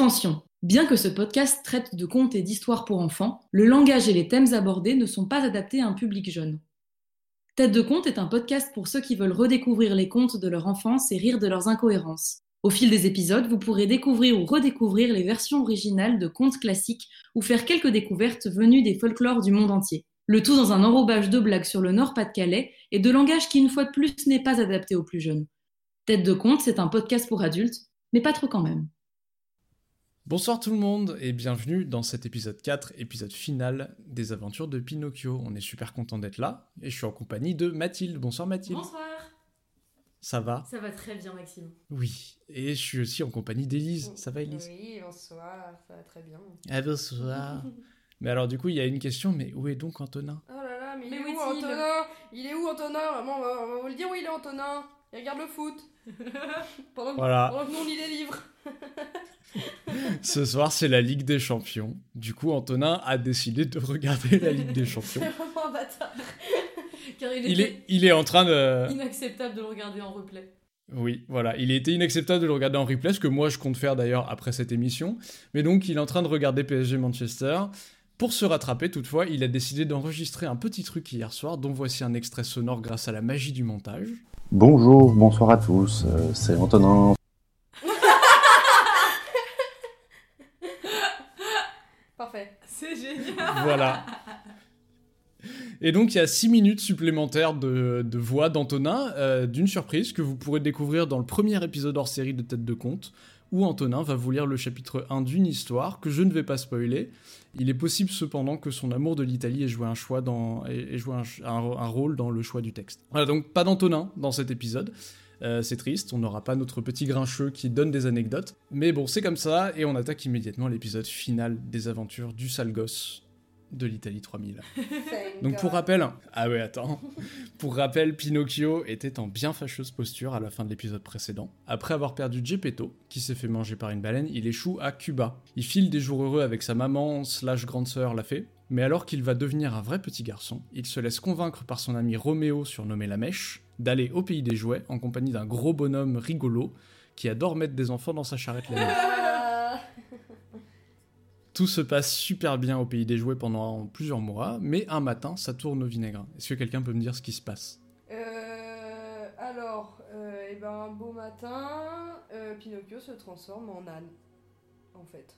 Attention, bien que ce podcast traite de contes et d'histoires pour enfants, le langage et les thèmes abordés ne sont pas adaptés à un public jeune. Tête de conte est un podcast pour ceux qui veulent redécouvrir les contes de leur enfance et rire de leurs incohérences. Au fil des épisodes, vous pourrez découvrir ou redécouvrir les versions originales de contes classiques ou faire quelques découvertes venues des folklores du monde entier. Le tout dans un enrobage de blagues sur le Nord-Pas-de-Calais et de langage qui, une fois de plus, n'est pas adapté aux plus jeunes. Tête de conte, c'est un podcast pour adultes, mais pas trop quand même. Bonsoir tout le monde et bienvenue dans cet épisode 4, épisode final des aventures de Pinocchio. On est super content d'être là et je suis en compagnie de Mathilde. Bonsoir Mathilde. Bonsoir. Ça va? Ça va très bien Maxime. Oui. Et je suis aussi en compagnie d'Élise. Ça va Élise? Oui, bonsoir, ça va très bien. Ah bonsoir. mais alors du coup il y a une question, mais où est donc Antonin? Oh là là, mais, Mais il où est où Antonin? Il est où Antonin? Vraiment, on va, on va vous le dire où il est Antonin Il regarde le foot. pendant, que, Voilà. pendant que nous on lit des livres. Ce soir c'est la Ligue des Champions. Du coup Antonin a décidé de regarder la Ligue des Champions. C'est vraiment un bâtard. Car il, Il était est, il est en train de... inacceptable de le regarder en replay. Oui, voilà. Il été inacceptable de le regarder en replay, ce que moi je compte faire d'ailleurs après cette émission. Mais donc, il est en train de regarder PSG Manchester. Pour se rattraper, toutefois, il a décidé d'enregistrer un petit truc hier soir, dont voici un extrait sonore grâce à la magie du montage. Bonjour, bonsoir à tous, euh, c'est Antonin. Parfait. C'est génial. Voilà. Et donc, il y a 6 minutes supplémentaires de, de voix d'Antonin, euh, d'une surprise que vous pourrez découvrir dans le premier épisode hors série de Tête de Compte, où Antonin va vous lire le chapitre 1 d'une histoire que je ne vais pas spoiler. Il est possible cependant que son amour de l'Italie ait joué un, choix dans, ait joué un rôle dans le choix du texte. Voilà, donc pas d'Antonin dans cet épisode. Euh, c'est triste, on n'aura pas notre petit grincheux qui donne des anecdotes. Mais bon, c'est comme ça, et on attaque immédiatement l'épisode final des aventures du sale gosse de l'Italie 3000. Thank Donc pour rappel, ah ouais attends, pour rappel, Pinocchio était en bien fâcheuse posture à la fin de l'épisode précédent. Après avoir perdu Geppetto, qui s'est fait manger par une baleine, il échoue à Cuba. Il file des jours heureux avec sa maman slash grande sœur la fée, mais alors qu'il va devenir un vrai petit garçon, il se laisse convaincre par son ami Roméo, surnommé la Mèche, d'aller au pays des jouets en compagnie d'un gros bonhomme rigolo qui adore mettre des enfants dans sa charrette la nuit. Tout se passe super bien au pays des jouets pendant plusieurs mois, mais un matin, ça tourne au vinaigre. Est-ce que quelqu'un peut me dire ce qui se passe? Euh, alors, euh, eh ben, un beau matin, euh, Pinocchio se transforme en âne. En fait.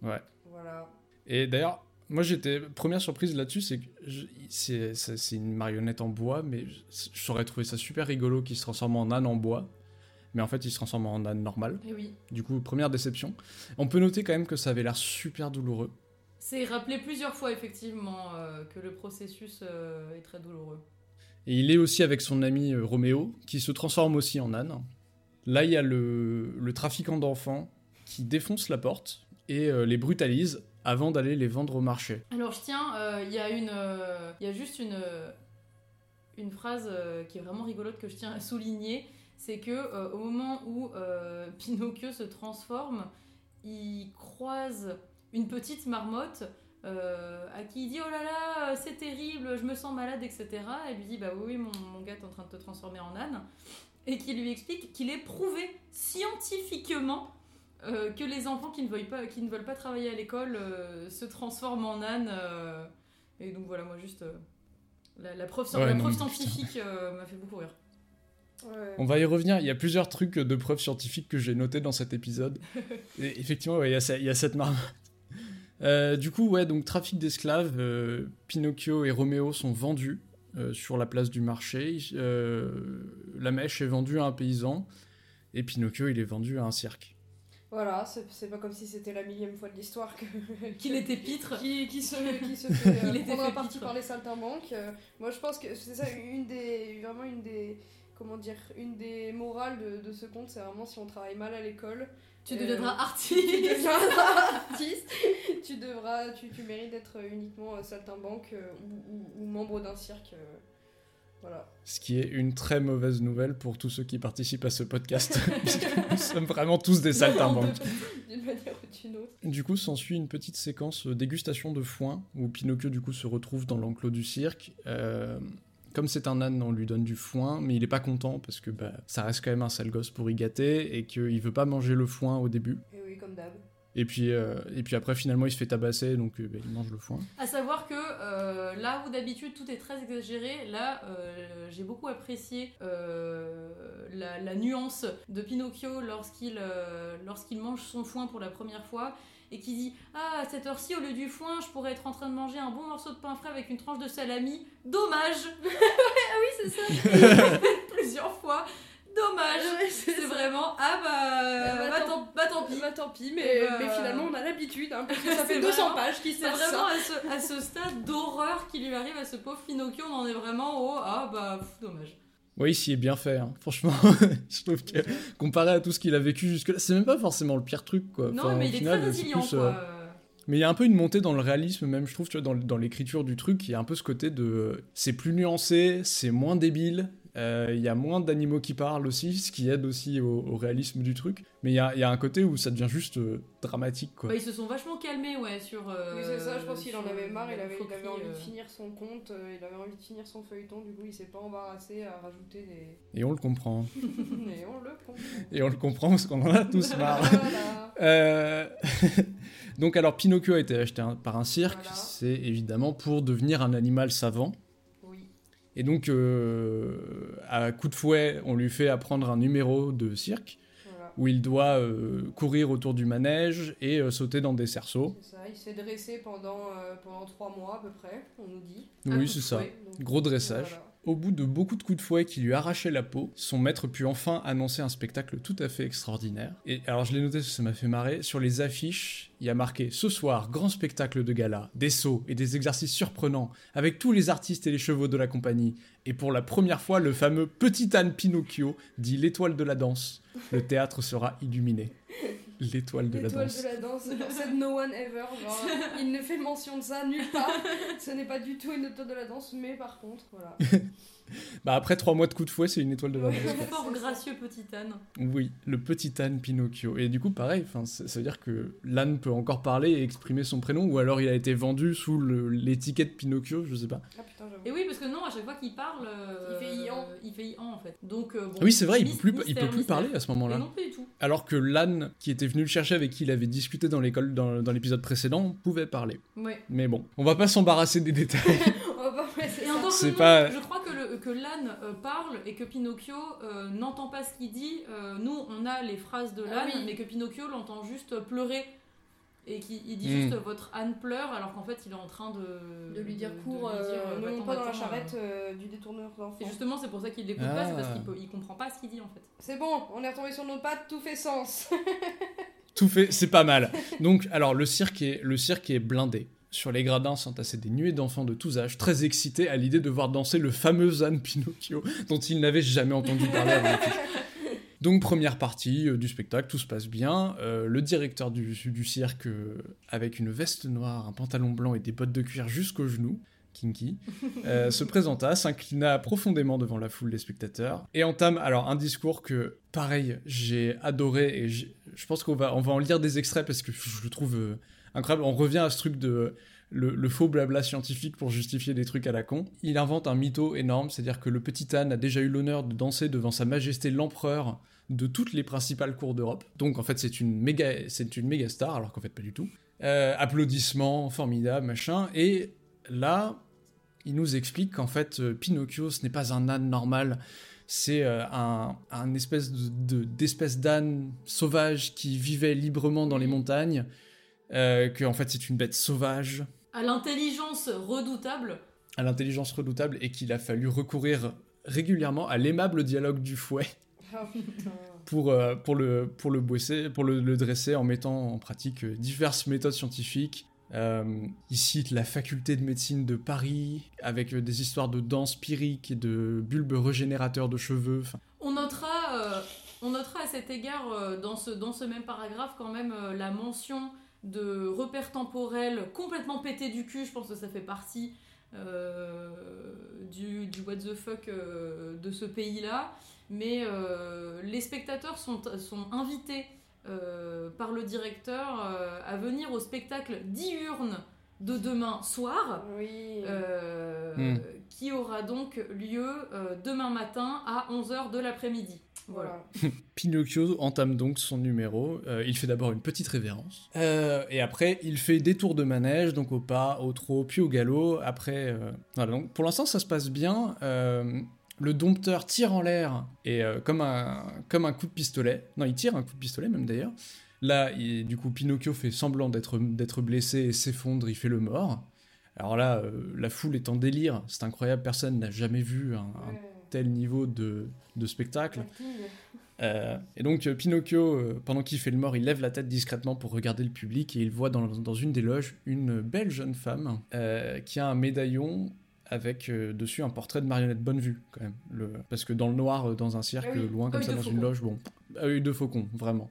Ouais. Voilà. Et d'ailleurs, moi j'étais première surprise là-dessus, c'est que je- c'est c'est- c'est une marionnette en bois, mais je- j'aurais trouvé ça super rigolo qu'il se transforme en âne en bois. Mais en fait, il se transforme en âne normal. Et oui. Du coup, première déception. On peut noter quand même que ça avait l'air super douloureux. C'est rappelé plusieurs fois effectivement euh, que le processus euh, est très douloureux. Et il est aussi avec son ami euh, Roméo, qui se transforme aussi en âne. Là, il y a le, le trafiquant d'enfants qui défonce la porte et euh, les brutalise avant d'aller les vendre au marché. Alors je tiens, il y a une, il y a juste une, une phrase qui est vraiment rigolote que je tiens à souligner, c'est que euh, au moment où euh, Pinocchio se transforme, il croise une petite marmotte euh, à qui il dit oh là là c'est terrible, je me sens malade etc. Elle lui dit bah oui mon, mon gars est en train de te transformer en âne et qui lui explique qu'il est prouvé scientifiquement que les enfants qui ne veulent pas, qui ne veulent pas travailler à l'école se transforment en âne. et donc voilà, moi juste la, la preuve, Ouais, la non, preuve mais putain. scientifique m'a fait beaucoup rire. Ouais. On va y revenir, il y a plusieurs trucs de preuves scientifiques que j'ai notés dans cet épisode. Et effectivement, ouais, il y, a ça- il y a cette marmotte. Euh, du coup, ouais, donc trafic d'esclaves, euh, Pinocchio et Roméo sont vendus euh, sur la place du marché. Euh, la mèche est vendue à un paysan et Pinocchio, il est vendu à un cirque. Voilà, c'est pas comme si c'était la millième fois de l'histoire Qu'il était pitre. qui, qui se, qui se fait Il euh, était prendre fait à partie pitre. par les saltimbanques. Euh, moi, je pense que c'est ça, une des, vraiment une des, comment dire, une des morales de, de ce conte, c'est vraiment si on travaille mal à l'école, Tu Euh, deviendras tu artiste. deviendras artiste, tu devras, tu, tu mérites d'être uniquement euh, saltimbanque euh, ou, ou- ou membre d'un cirque. euh, voilà. Ce qui est une très mauvaise nouvelle pour tous ceux qui participent à ce podcast, puisque nous sommes vraiment tous des saltimbanques. D'une manière ou d'une autre. Du coup, s'ensuit une petite séquence dégustation de foin, où Pinocchio du coup se retrouve dans l'enclos du cirque. Comme c'est un âne, on lui donne du foin, mais il est pas content parce que bah, ça reste quand même un sale gosse pour y gâter et qu'il veut pas manger le foin au début. Et oui, comme d'hab. Et puis, euh, et puis après, finalement, il se fait tabasser, donc euh, bah, il mange le foin. À savoir que euh, là où d'habitude tout est très exagéré, là euh, j'ai beaucoup apprécié euh, la, la nuance de Pinocchio lorsqu'il euh, lorsqu'il mange son foin pour la première fois et qui dit Ah, à cette heure-ci, au lieu du foin, je pourrais être en train de manger un bon morceau de pain frais avec une tranche de salami. Dommage Ah oui, c'est ça Plusieurs fois. Dommage Ouais, c'est vraiment Ah bah, bah, bah, tant- bah, tant pis Bah tant pis, mais, bah, mais finalement on a l'habitude, hein, parce que ça fait 200 vraiment- pages qui C'est vraiment ça. à ce, à ce stade d'horreur qui lui arrive à ce pauvre Pinocchio, on en est vraiment au Ah bah pff, dommage. Oui, s'il est bien fait, hein. franchement. je trouve que, comparé à tout ce qu'il a vécu jusque-là, c'est même pas forcément le pire truc, quoi. Non Enfin, mais au il est final, très c'est résilient plus, quoi. euh, Mais il y a un peu une montée dans le réalisme, même, je trouve, tu vois, dans, dans l'écriture du truc. Il y a un peu ce côté de. C'est plus nuancé, c'est moins débile. Euh, Il y a moins d'animaux qui parlent aussi, ce qui aide aussi au, au réalisme du truc. Mais il y a, il y a un côté où ça devient juste euh, dramatique, quoi. Bah, ils se sont vachement calmés ouais sur. euh, Oui, c'est ça, je pense qu'il en avait marre, il avait, il avait foquerie, envie de euh. finir son compte, euh, il avait envie de finir son feuilleton, du coup il s'est pas embarrassé à rajouter des. Et on le comprend. Mais on le comprend. Et on le comprend parce qu'on en a tous marre. Voilà. Euh, Donc alors Pinocchio a été acheté un- par un cirque, Voilà. c'est évidemment pour devenir un animal savant. Et donc euh, à coup de fouet, on lui fait apprendre un numéro de cirque Voilà. où il doit euh, courir autour du manège et euh, sauter dans des cerceaux. C'est ça, il s'est dressé pendant, pendant 3 mois à peu près, on nous dit. Oui, c'est ça. Donc, Gros dressage. voilà. Au bout de beaucoup de coups de fouet qui lui arrachaient la peau, son maître put enfin annoncer un spectacle tout à fait extraordinaire. Et alors je l'ai noté ça m'a fait marrer, sur les affiches, il a marqué Ce soir, grand spectacle de gala, des sauts et des exercices surprenants, avec tous les artistes et les chevaux de la compagnie. Et pour la première fois, le fameux Petit âne Pinocchio, dit l'étoile de la danse. Le théâtre sera illuminé. L'étoile de la L'étoile danse. de la danse, genre, No One Ever. Genre, il ne fait mention de ça nulle part. Ce n'est pas du tout une étoile de la danse, mais par contre, voilà. Bah après trois mois de coups de fouet, c'est une étoile de la danse. Fort C'est ça. gracieux petit âne. Oui, le petit âne Pinocchio. Et du coup, pareil, enfin, ça ça veut dire que l'âne peut encore parler et exprimer son prénom, ou alors il a été vendu sous le- l'étiquette Pinocchio, je sais pas. Ah putain, j'avoue. Et oui, parce que non, à chaque fois qu'il parle, euh, Il fait ian. Il fait ian en fait. Donc, euh, bon, Ah oui, c'est vrai, il peut plus, il peut plus mystère. parler à ce moment-là. non, pas du tout. Alors que l'âne qui était venu le chercher, avec qui il avait discuté dans l'école dans, dans l'épisode précédent, pouvait parler. Ouais. Mais bon, on va pas s'embarrasser des détails. On va pas- Et encore C'est pas- je crois que, le- que l'âne euh, parle et que Pinocchio euh, n'entend pas ce qu'il dit. Euh, nous, on a les phrases de Ah l'âne, oui. mais que Pinocchio l'entend juste pleurer. Et qu'il il dit Hmm. juste votre âne pleure, alors qu'en fait il est en train de. De lui dire cours, euh, euh, monte pas dans la charrette euh. euh, du détourneur d'enfants. Et justement, c'est pour ça qu'il l'écoute pas, c'est parce Ah. qu'il peut- il comprend pas ce qu'il dit en fait. C'est bon, on est retombé sur nos pattes, tout fait sens. Tout fait, c'est pas mal. Donc, alors, le cirque est, le cirque est blindé. Sur les gradins s'entassaient des nuées d'enfants de tous âges, très excités à l'idée de voir danser le fameux âne Pinocchio, dont ils n'avaient jamais entendu parler avant. Donc, première partie euh, du spectacle, tout se passe bien. Euh, le directeur du, du cirque, euh, avec une veste noire, un pantalon blanc et des bottes de cuir jusqu'aux genoux, Kinky, se présenta, s'inclina profondément devant la foule des spectateurs et entame alors un discours que, pareil, j'ai adoré et je pense qu'on va, on va en lire des extraits parce que je le trouve incroyable. On revient à ce truc de le, faux blabla scientifique pour justifier des trucs à la con. Il invente un mytho énorme, c'est-à-dire que le petit âne a déjà eu l'honneur de danser devant sa majesté l'empereur de toutes les principales cours d'Europe. Donc en fait c'est une méga, star, alors qu'en fait pas du tout. Euh, applaudissements, formidable, machin. Et là, il nous explique qu'en fait euh, Pinocchio ce n'est pas un âne normal, c'est euh, un, espèce d'âne sauvage qui vivait librement dans les montagnes, euh, que en fait c'est une bête sauvage À l'intelligence redoutable, à l'intelligence redoutable et qu'il a fallu recourir régulièrement à l'aimable dialogue du fouet putain. pour, euh, pour, le, pour, le, bosser, pour le, le dresser en mettant en pratique diverses méthodes scientifiques. Euh, il cite la faculté de médecine de Paris avec des histoires de danse pyrique et de bulbes régénérateurs de cheveux. Enfin, On notera, euh, on notera à cet égard euh, dans, ce, dans ce même paragraphe quand même la mention de repères temporels complètement pétés du cul. Je pense que ça fait partie euh, du, du what the fuck euh, de ce pays-là. Mais euh, les spectateurs sont, sont invités euh, par le directeur euh, à venir au spectacle diurne de demain soir. Oui. Euh, Hmm. qui aura donc lieu euh, demain matin à 11h de l'après-midi. Voilà. Pinocchio entame donc son numéro. Euh, il fait d'abord une petite révérence. Euh, et après, il fait des tours de manège, donc au pas, au trot, puis au galop. Après, euh, voilà. Donc pour l'instant, ça se passe bien. Le dompteur tire en l'air et comme un comme un coup de pistolet. Non, il tire un coup de pistolet même d'ailleurs. Là, il- du coup, Pinocchio fait semblant d'être blessé et s'effondre. Il fait le mort. Alors là, euh, la foule est en délire. C'est incroyable. Personne n'a jamais vu un. Tel niveau de, de spectacle. Euh, et donc euh, Pinocchio, euh, pendant qu'il fait le mort, il lève la tête discrètement pour regarder le public et il voit dans, dans une des loges une belle jeune femme euh, qui a un médaillon avec dessus un portrait de Marionnette Bonnevue quand même. Le... Parce que dans le noir, dans un cirque, Ah oui, loin comme ça dans une loge, bon, œil de faucon, vraiment.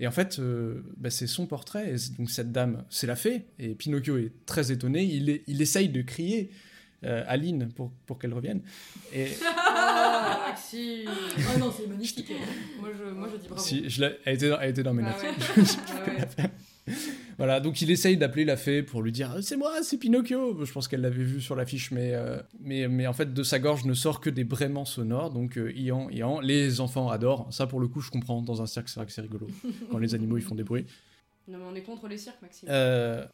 Et en fait, euh, bah, c'est son portrait. Et donc cette dame, c'est la fée. Et Pinocchio est très étonné. Il, est- il essaye de crier euh, Lynn pour, pour qu'elle revienne. Et Ah, Maxime. Ah non, c'est magnifique. moi, je, moi, je dis bravo. si, je elle, était dans, elle était dans mes Ah notes. ouais. Ah ouais. Voilà, donc il essaye d'appeler la fée pour lui dire Ah, c'est moi, c'est Pinocchio. Je pense qu'elle l'avait vu sur l'affiche, mais, euh, mais, mais en fait de sa gorge ne sort que des braiements sonores, donc euh, ian, ian. Les enfants adorent. Ça pour le coup, je comprends. Dans un cirque, c'est vrai que c'est rigolo quand les animaux ils font des bruits. Non, mais on est contre les cirques, Maxime. Euh,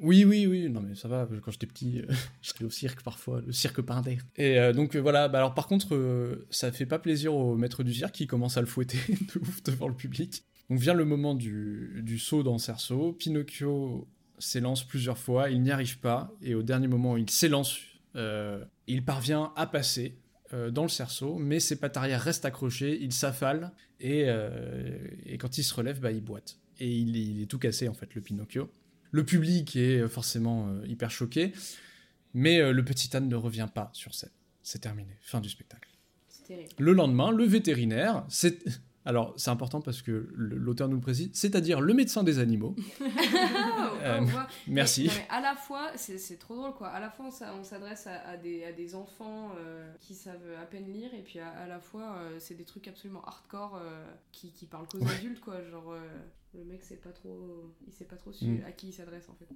oui, oui, oui, non mais ça va, quand j'étais petit, euh, j'allais au cirque parfois, le cirque Pinder. Et euh, donc euh, voilà, bah, alors par contre, ça fait pas plaisir au maître du cirque qui commence à le fouetter de ouf devant le public. Donc vient le moment du, du saut dans le cerceau, Pinocchio s'élance plusieurs fois, il n'y arrive pas, et au dernier moment, il s'élance, il parvient à passer dans le cerceau, mais ses pattes arrière restent accrochées, il s'affale, et, et quand il se relève, bah, il boite. Et il est tout cassé, en fait, le Pinocchio. Le public est euh, forcément euh, hyper choqué, mais euh, le petit âne ne revient pas sur scène. C'est terminé, fin du spectacle. Le lendemain, le vétérinaire, c'est... Alors, c'est important parce que l'auteur nous le précise, c'est-à-dire le médecin des animaux. Ah, Euh. Merci. Non, à la fois, c'est trop drôle quoi. À la fois, on s'a- on s'adresse à, à des, à des enfants euh, qui savent à peine lire, et puis à, à la fois, euh, c'est des trucs absolument hardcore qui, qui parlent qu'aux adultes quoi. Genre, le mec sait pas trop, il sait pas trop su- Mm. à qui il s'adresse en fait.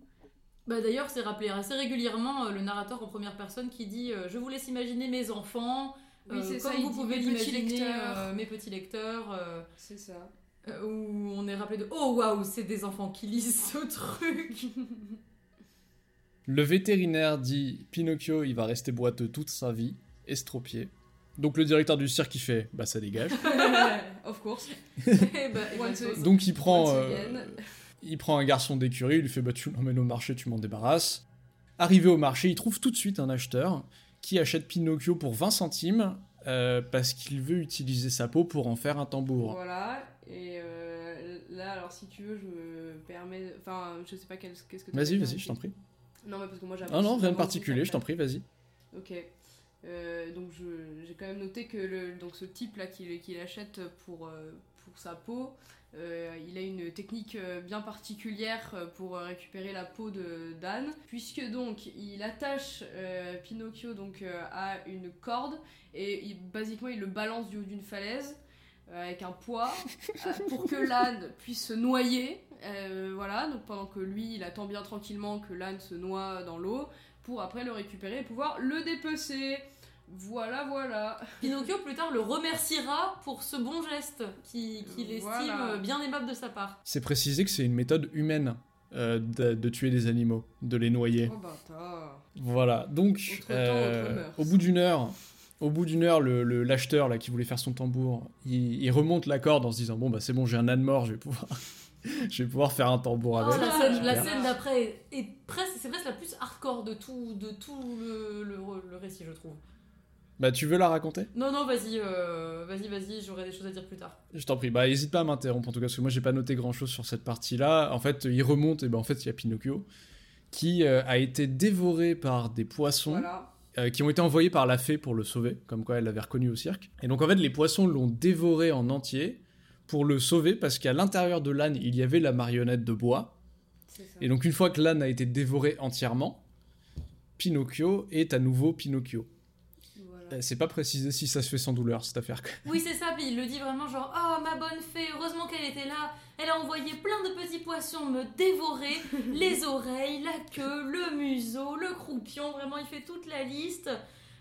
Bah, D'ailleurs, c'est rappelé assez régulièrement euh, le narrateur en première personne qui dit euh, Je vous laisse imaginer mes enfants, Oui, euh, c'est comme ça, vous pouvez l'imaginer, lecteurs. euh, mes petits lecteurs. euh, C'est ça. euh, où on est rappelé de Oh waouh, c'est des enfants qui lisent ce truc Le vétérinaire dit Pinocchio, il va rester boiteux toute sa vie, estropié. Donc le directeur du cirque, il fait Bah ça dégage. of course. Eh bah, eh bah, Once toi, Donc il prend, euh, il prend un garçon d'écurie, il lui fait bah tu m'emmènes au marché, tu m'en débarrasses. Arrivé au marché, il trouve tout de suite un acheteur qui achète Pinocchio pour 20 centimes euh, parce qu'il veut utiliser sa peau pour en faire un tambour. Voilà. Et euh, là, alors si tu veux, je me permets. Enfin, je sais pas qu'est-ce que tu Vas-y, veux vas-y, je t'en prie. Non, mais parce que moi j'ai Ah non, rien de particulier, je t'en prie, vas-y. Ok. Euh, donc j'ai quand même noté que le, donc ce type là qu'il qu'il achète pour, euh, pour sa peau, euh, il a une technique bien particulière pour récupérer la peau de d'âne, puisque donc il attache euh, Pinocchio donc à une corde et il, basiquement il le balance du haut d'une falaise avec un poids pour que l'âne puisse se noyer. Voilà, donc pendant que lui il attend bien tranquillement que l'âne se noie dans l'eau pour après le récupérer et pouvoir le dépecer. Voilà, voilà. Pinocchio plus tard le remerciera pour ce bon geste qui- qu'il estime Voilà. euh, bien aimable de sa part. C'est précisé que c'est une méthode humaine euh, de, de tuer des animaux, de les noyer. Oh bâtard. Voilà, donc Autre temps, euh, au bout d'une heure, au bout d'une heure, le, le- l'acheteur là qui voulait faire son tambour, il, il remonte la corde en se disant bon bah c'est bon j'ai un âne mort, je vais pouvoir, je vais pouvoir faire un tambour Oh, avec. la scène, la scène d'après est, est presque, c'est presque la plus hardcore de tout, de tout le, le, le récit, je trouve. Bah tu veux la raconter? Non, non, vas-y, euh, vas-y, vas-y, j'aurai des choses à dire plus tard. Je t'en prie, bah hésite pas à m'interrompre en tout cas parce que moi j'ai pas noté grand chose sur cette partie-là. En fait, il remonte et ben en fait il y a Pinocchio qui euh, a été dévoré par des poissons. Voilà. euh, qui ont été envoyés par la fée pour le sauver, comme quoi elle l'avait reconnu au cirque. Et donc en fait, les poissons l'ont dévoré en entier pour le sauver parce qu'à l'intérieur de l'âne, il y avait la marionnette de bois. Et donc une fois que l'âne a été dévoré entièrement, Pinocchio est à nouveau Pinocchio. Voilà. Euh, C'est pas précisé si ça se fait sans douleur cette affaire. Oui, c'est ça, puis il le dit vraiment genre Oh, ma bonne fée, heureusement qu'elle était là. Elle a envoyé plein de petits poissons me dévorer les oreilles, la queue, le museau, le croupion. Vraiment, il fait toute la liste.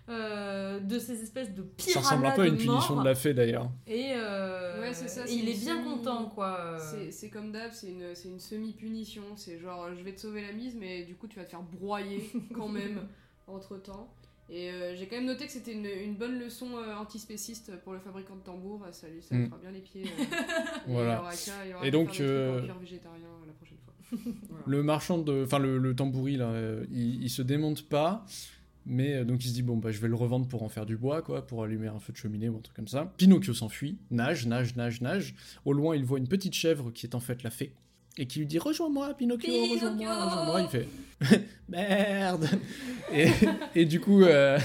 Euh, de ces espèces de piranhas Ça ressemble un peu à une punition de la fée d'ailleurs. Et, euh, Ouais, c'est ça, et c'est il est bien semi- content, quoi. C'est- comme d'hab, c'est une, c'est une semi-punition. C'est genre, je vais te sauver la mise, mais du coup, tu vas te faire broyer quand même entre temps. Et euh, j'ai quand même noté que c'était une, une bonne leçon euh, antispéciste pour le fabricant de tambour. Euh, Ça lui ça Mm. fera bien les pieds. euh, et Voilà. il aura qu'à- il aura Et donc, végétarien la prochaine fois. Voilà. Le marchand de. Enfin, le, le tambouri, là, euh, il, il se démonte pas. Mais euh, donc il se dit, bon, bah, je vais le revendre pour en faire du bois, quoi, pour allumer un feu de cheminée ou un truc comme ça. Pinocchio s'enfuit, nage, nage, nage, nage. Au loin, il voit une petite chèvre qui est en fait la fée. Et qui lui dit, rejoins-moi, Pinocchio, Pinocchio rejoins-moi, rejoins-moi. Il fait, merde et, et du coup, euh,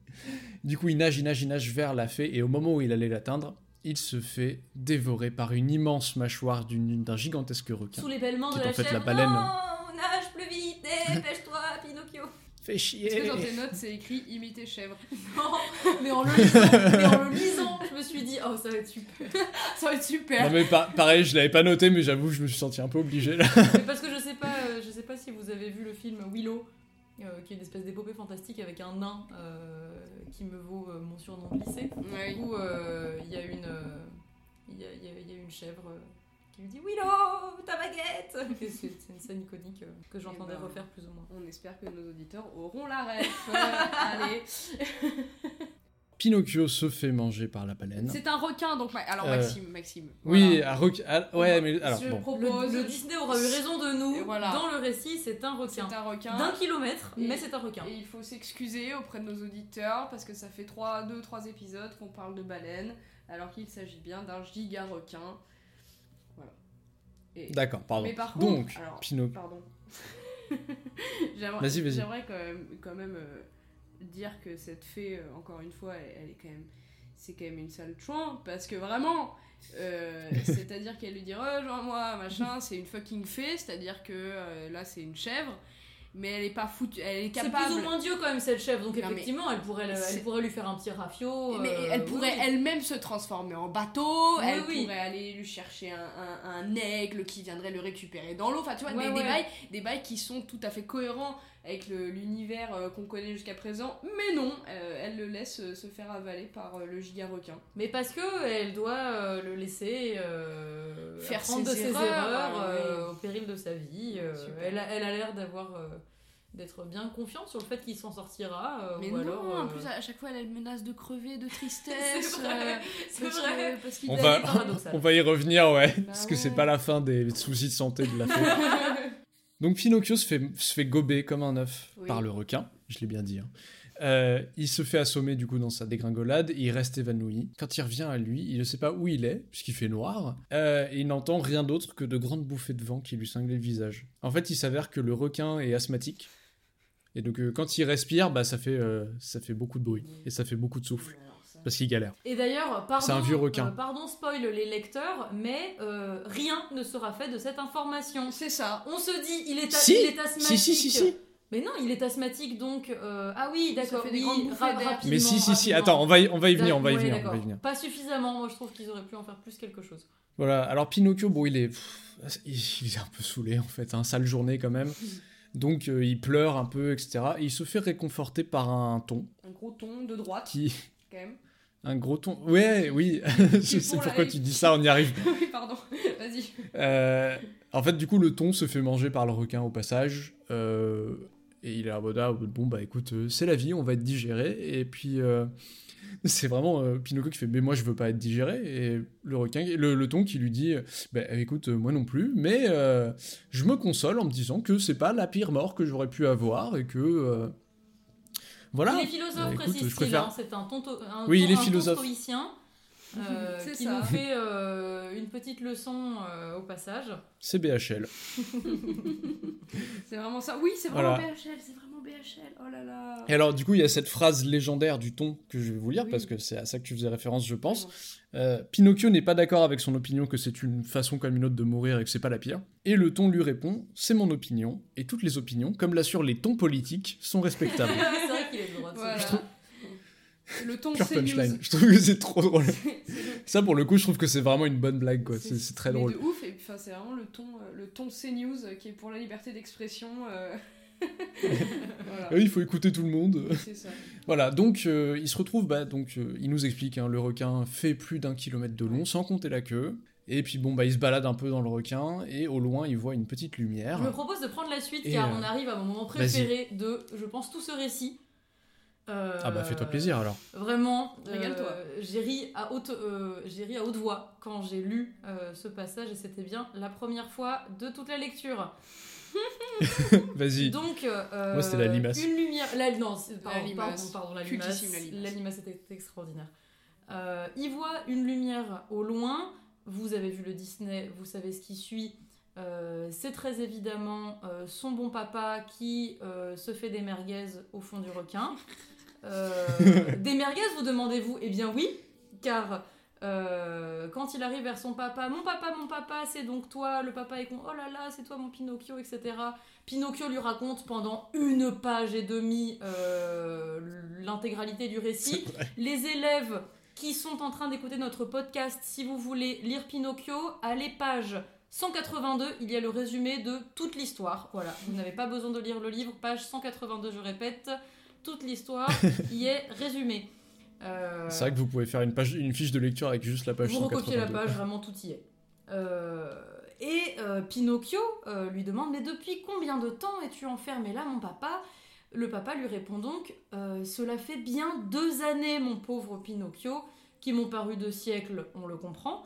du coup, il nage, il nage, il nage vers la fée. Et au moment où il allait l'atteindre, il se fait dévorer par une immense mâchoire d'un gigantesque requin. Sous les bêlements de la en fait la baleine. Non, nage plus vite, dépêche-toi, Pinocchio. Fait chier. Est-ce que dans tes notes, c'est écrit imiter chèvre Non, mais en le lisant, mais en le lisant, je me suis dit, oh, ça va être super. Ça va être super Non mais pa- pareil, je l'avais pas noté, mais j'avoue, je me suis senti un peu obligé là. Mais parce que je sais pas, euh, je sais pas si vous avez vu le film Willow, euh, qui est une espèce d'épopée fantastique avec un nain euh, qui me vaut euh, mon surnom de lycée. Ouais. Où euh, il y a une, euh, il y, a, il y a- il y a une chèvre euh, qui lui dit Willow, ta baguette. Et C'est c'est une scène iconique euh, que j'entendais Eh ben. refaire plus ou moins. On espère que nos auditeurs auront la ref. Allez. Pinocchio se fait manger par la baleine. C'est un requin, donc. Alors, Euh, Maxime, Maxime. Oui, voilà. à requ- à- ouais, mais alors Je bon. propose. Le, le Disney aura eu raison de nous. Voilà. Dans le récit, c'est un C'est requin. un requin. D'un kilomètre, Et- mais c'est un requin. Et il faut s'excuser auprès de nos auditeurs parce que ça fait 2-3 épisodes qu'on parle de baleine alors qu'il s'agit bien d'un giga requin. D'accord, pardon. Mais par contre, Donc, alors, Pinocchio. pardon. J'aimerais Vas-y, vas-y. j'aimerais quand même, quand même euh, dire que cette fée, euh, encore une fois, elle, elle est quand même. C'est quand même une sale chouin parce que vraiment. euh, c'est-à-dire qu'elle lui dit rejoins-moi machin c'est une fucking fée c'est-à-dire que là c'est une chèvre mais elle est pas foutue elle est C'est capable plus ou moins Dieu quand même cette chèvre, donc Non, effectivement elle pourrait, le- c'est- elle pourrait lui faire un petit rafio. Mais euh, elle oui, pourrait oui. elle-même se transformer en bateau, Oui, elle oui. pourrait aller lui chercher un, un- un aigle qui viendrait le récupérer dans l'eau. Enfin, tu vois, Ouais, des, des ouais. bails, des bails qui sont tout à fait cohérents avec le- l'univers euh, qu'on connaît jusqu'à présent. Mais non, euh, elle le laisse euh, se faire avaler par euh, le giga requin. Mais parce que elle doit euh, le laisser euh, Faire apprendre ses de ses erreurs, erreurs ah, euh, au péril de sa vie. euh, elle, a, elle a l'air d'avoir euh, d'être bien confiante sur le fait qu'il s'en sortira. euh, Mais ou non, alors, en plus, à chaque fois, elle a une menace de crever, de tristesse. C'est vrai, euh, c'est parce vrai. que- parce qu'il On va, on va y revenir, ouais. Bah parce que c'est ouais. pas la fin des soucis de santé de la fée. Donc Pinocchio se fait, se fait gober comme un œuf Oui. par le requin, je l'ai bien dit. hein. Euh, il se fait assommer du coup dans sa dégringolade, et il reste évanoui. Quand il revient à lui, il ne sait pas où il est, puisqu'il fait noir, euh, et il n'entend rien d'autre que de grandes bouffées de vent qui lui cinglaient le visage. En fait, il s'avère que le requin est asthmatique, et donc euh, quand il respire, bah, ça, fait, ça fait beaucoup de bruit, et ça fait beaucoup de souffle, parce qu'il galère. Et d'ailleurs, pardon, C'est un vieux requin. euh, pardon, spoil les lecteurs, mais euh, rien ne sera fait de cette information. C'est ça. On se dit, il est, a- Si, il est asthmatique. Si, si, si, si. Mais non, il est asthmatique, donc euh, ah oui, d'accord, oui, ra- rapidement, Mais si, si, si, attends, on va y, on va y venir, on va y Ouais, venir, on va y venir. Pas suffisamment, moi je trouve qu'ils auraient pu en faire plus quelque chose. Voilà, alors Pinocchio, bon, il est, pff, il est un peu saoulé en fait, un sale journée quand même. Donc euh, il pleure un peu, etc. Et il se fait réconforter par un ton Un gros ton de droite, qui, quand même. Un gros ton. Ouais, oui. je sais pourquoi tu dis ça, on y arrive. oui, pardon. Vas-y. Euh, en fait, du coup, le ton se fait manger par le requin au passage. euh, et il est à mode, bon, bah écoute, euh, c'est la vie, on va être digéré. Et puis, c'est vraiment Pinocchio qui fait, mais moi je veux pas être digéré. Et le requin, le, le ton qui lui dit, bah écoute, moi non plus, mais je me console en me disant que c'est pas la pire mort que j'aurais pu avoir et que. Voilà. il est philosophe, Bah, écoute, précise je préfère- c'est un ton, un, Oui, ton- il est philosophe. stoïcien, euh, qui ça. nous fait euh, une petite leçon euh, au passage. C'est BHL. C'est vraiment ça. Oui, c'est vraiment Voilà. BHL, c'est vraiment BHL. Oh là là. Et alors, du coup, il y a cette phrase légendaire du ton que je vais vous lire Oui. parce que c'est à ça que tu faisais référence, je pense. Euh, Pinocchio n'est pas d'accord avec son opinion que c'est une façon comme une autre de mourir et que c'est pas la pire. Et le ton lui répond C'est mon opinion, et toutes les opinions, comme l'assurent les tons politiques, sont respectables. Voilà. dire. Je trouve- Le ton Pure CNews. punchline. Je trouve que c'est trop drôle. Ça, pour le coup, je trouve que c'est vraiment une bonne blague, quoi. C'est c'est très drôle. de ouf, et puis, enfin, c'est vraiment le ton, euh, le ton CNews euh, qui est pour la liberté d'expression. euh, Voilà. Ah oui, il faut écouter tout le monde. C'est ça. Voilà, donc euh, il se retrouve, bah, donc euh, il nous explique, hein, le requin fait plus d'un kilomètre de long, sans compter la queue. Et puis bon, bah, il se balade un peu dans le requin, et au loin, il voit une petite lumière. Je me propose de prendre la suite Et, car euh, on arrive à mon moment préféré de, je pense, tout ce récit. Euh, Ah bah fais-toi plaisir alors. Vraiment, Régale-toi. euh, j'ai ri à haute, euh, j'ai ri à haute voix quand j'ai lu euh, ce passage et c'était bien la première fois de toute la lecture. Vas-y. Donc, euh, Moi, c'était la limace. Une lumière. La, non, c'est- pardon, La limace. pardon, pardon, la limace. La limace. La limace était extraordinaire. Euh, il voit une lumière au loin. Vous avez vu le Disney, vous savez ce qui suit. Euh, c'est très évidemment euh, son bon papa qui euh, se fait des merguez au fond du requin. Euh, des merguez, vous demandez-vous Eh bien oui, car euh, quand il arrive vers son papa, mon papa, mon papa, c'est donc toi, le papa est con, oh là là, c'est toi mon Pinocchio, etc. Pinocchio lui raconte pendant une page et demie euh, l'intégralité du récit. Les élèves qui sont en train d'écouter notre podcast, si vous voulez lire Pinocchio, allez page 182, il y a le résumé de toute l'histoire. Voilà, vous n'avez pas besoin de lire le livre, page 182, je répète, toute l'histoire y est résumée. Euh, C'est vrai que vous pouvez faire une, page, une fiche de lecture avec juste la page vous recopiez la 182. page, vraiment tout y est. Euh, et euh, Pinocchio lui demande Mais depuis combien de temps es-tu enfermé là, mon papa? Le papa lui répond donc Cela fait bien deux années, mon pauvre Pinocchio, qui m'ont paru deux siècles, on le comprend.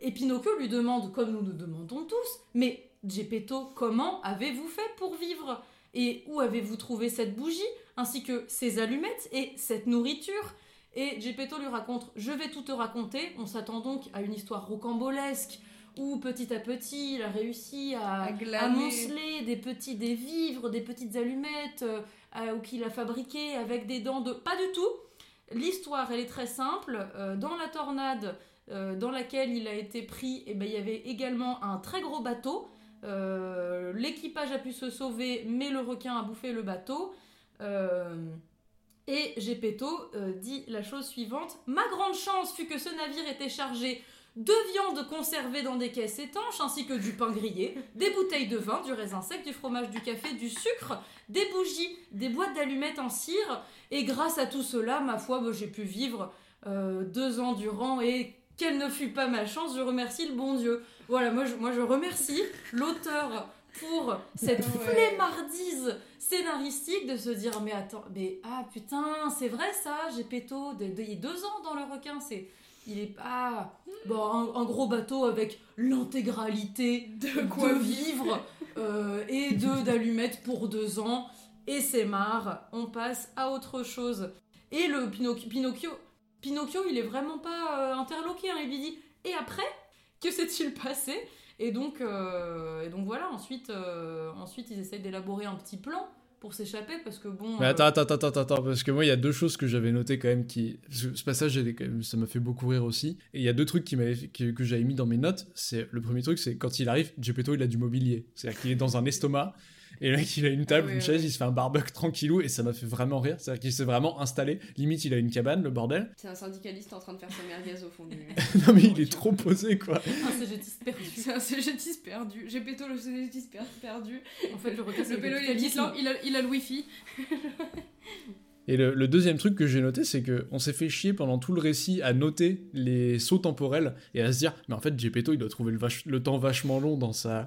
Et Pinocchio lui demande, comme nous nous demandons tous Mais Geppetto, comment avez-vous fait pour vivre? Et où avez-vous trouvé cette bougie, ainsi que ces allumettes et cette nourriture? Et Geppetto lui raconte Je vais tout te raconter. On s'attend donc à une histoire rocambolesque où petit à petit il a réussi à, À à monceler des petits des vivres, des petites allumettes euh, ou qu'il a fabriqué avec des dents de. Pas du tout L'histoire elle est très simple. Euh, dans la tornade euh, dans laquelle il a été pris, eh ben, il y avait également un très gros bateau. Euh, L'équipage a pu se sauver, mais le requin a bouffé le bateau. Euh, et Geppetto euh, dit la chose suivante Ma grande chance fut que ce navire était chargé de viande conservée dans des caisses étanches, ainsi que du pain grillé, des bouteilles de vin, du raisin sec, du fromage, du café, du sucre, des bougies, des boîtes d'allumettes en cire. Et grâce à tout cela, ma foi, bah, j'ai pu vivre deux ans durant et quelle ne fut pas ma chance, je remercie le bon Dieu. Voilà, moi je, moi je remercie l'auteur pour cette Ouais. flemmardise scénaristique de se dire mais attends, mais ah putain, c'est vrai ça, j'ai péto de, de- il y a deux ans dans le requin, c'est il est pas bon un, un gros bateau avec l'intégralité De quoi vivre euh, et deux d'allumettes pour deux ans et c'est marre, on passe à autre chose. Et le Pinocchio, Pinocchio, Pinocchio il est vraiment pas euh, interloqué, hein, il lui dit et après? Que s'est-il passé et donc, euh, et donc voilà, ensuite, euh, ensuite ils essayent d'élaborer un petit plan pour s'échapper parce que bon. Mais euh, attends, attends, attends, attends, attends, parce que moi, il y a deux choses que j'avais notées quand même qui. Ce passage, j'ai quand même- ça m'a fait beaucoup rire aussi. Et il y a deux trucs qui que, que j'avais mis dans mes notes. C'est Le premier truc, c'est quand il arrive, Geppetto, il a du mobilier. C'est-à-dire qu'il est dans un estomac. Et là, il a une table, oui, une oui, chaise, il se fait un barbecue tranquillou. Et ça m'a fait vraiment rire. C'est-à-dire qu'il s'est vraiment installé. Limite, il a une cabane, le bordel. C'est un syndicaliste en train de faire sa merguez au fond du. non, mais il est trop posé, quoi. Un perdu. C'est un CGTiste perdu. J'ai péto le CGTiste per- perdu. En fait, le requin, Le pélo, il il a, il a le wifi. Et le, le deuxième truc que j'ai noté, c'est que on s'est fait chier pendant tout le récit à noter les sauts temporels et à se dire, mais en fait, Geppetto, il doit trouver le, vache- le temps vachement long dans sa,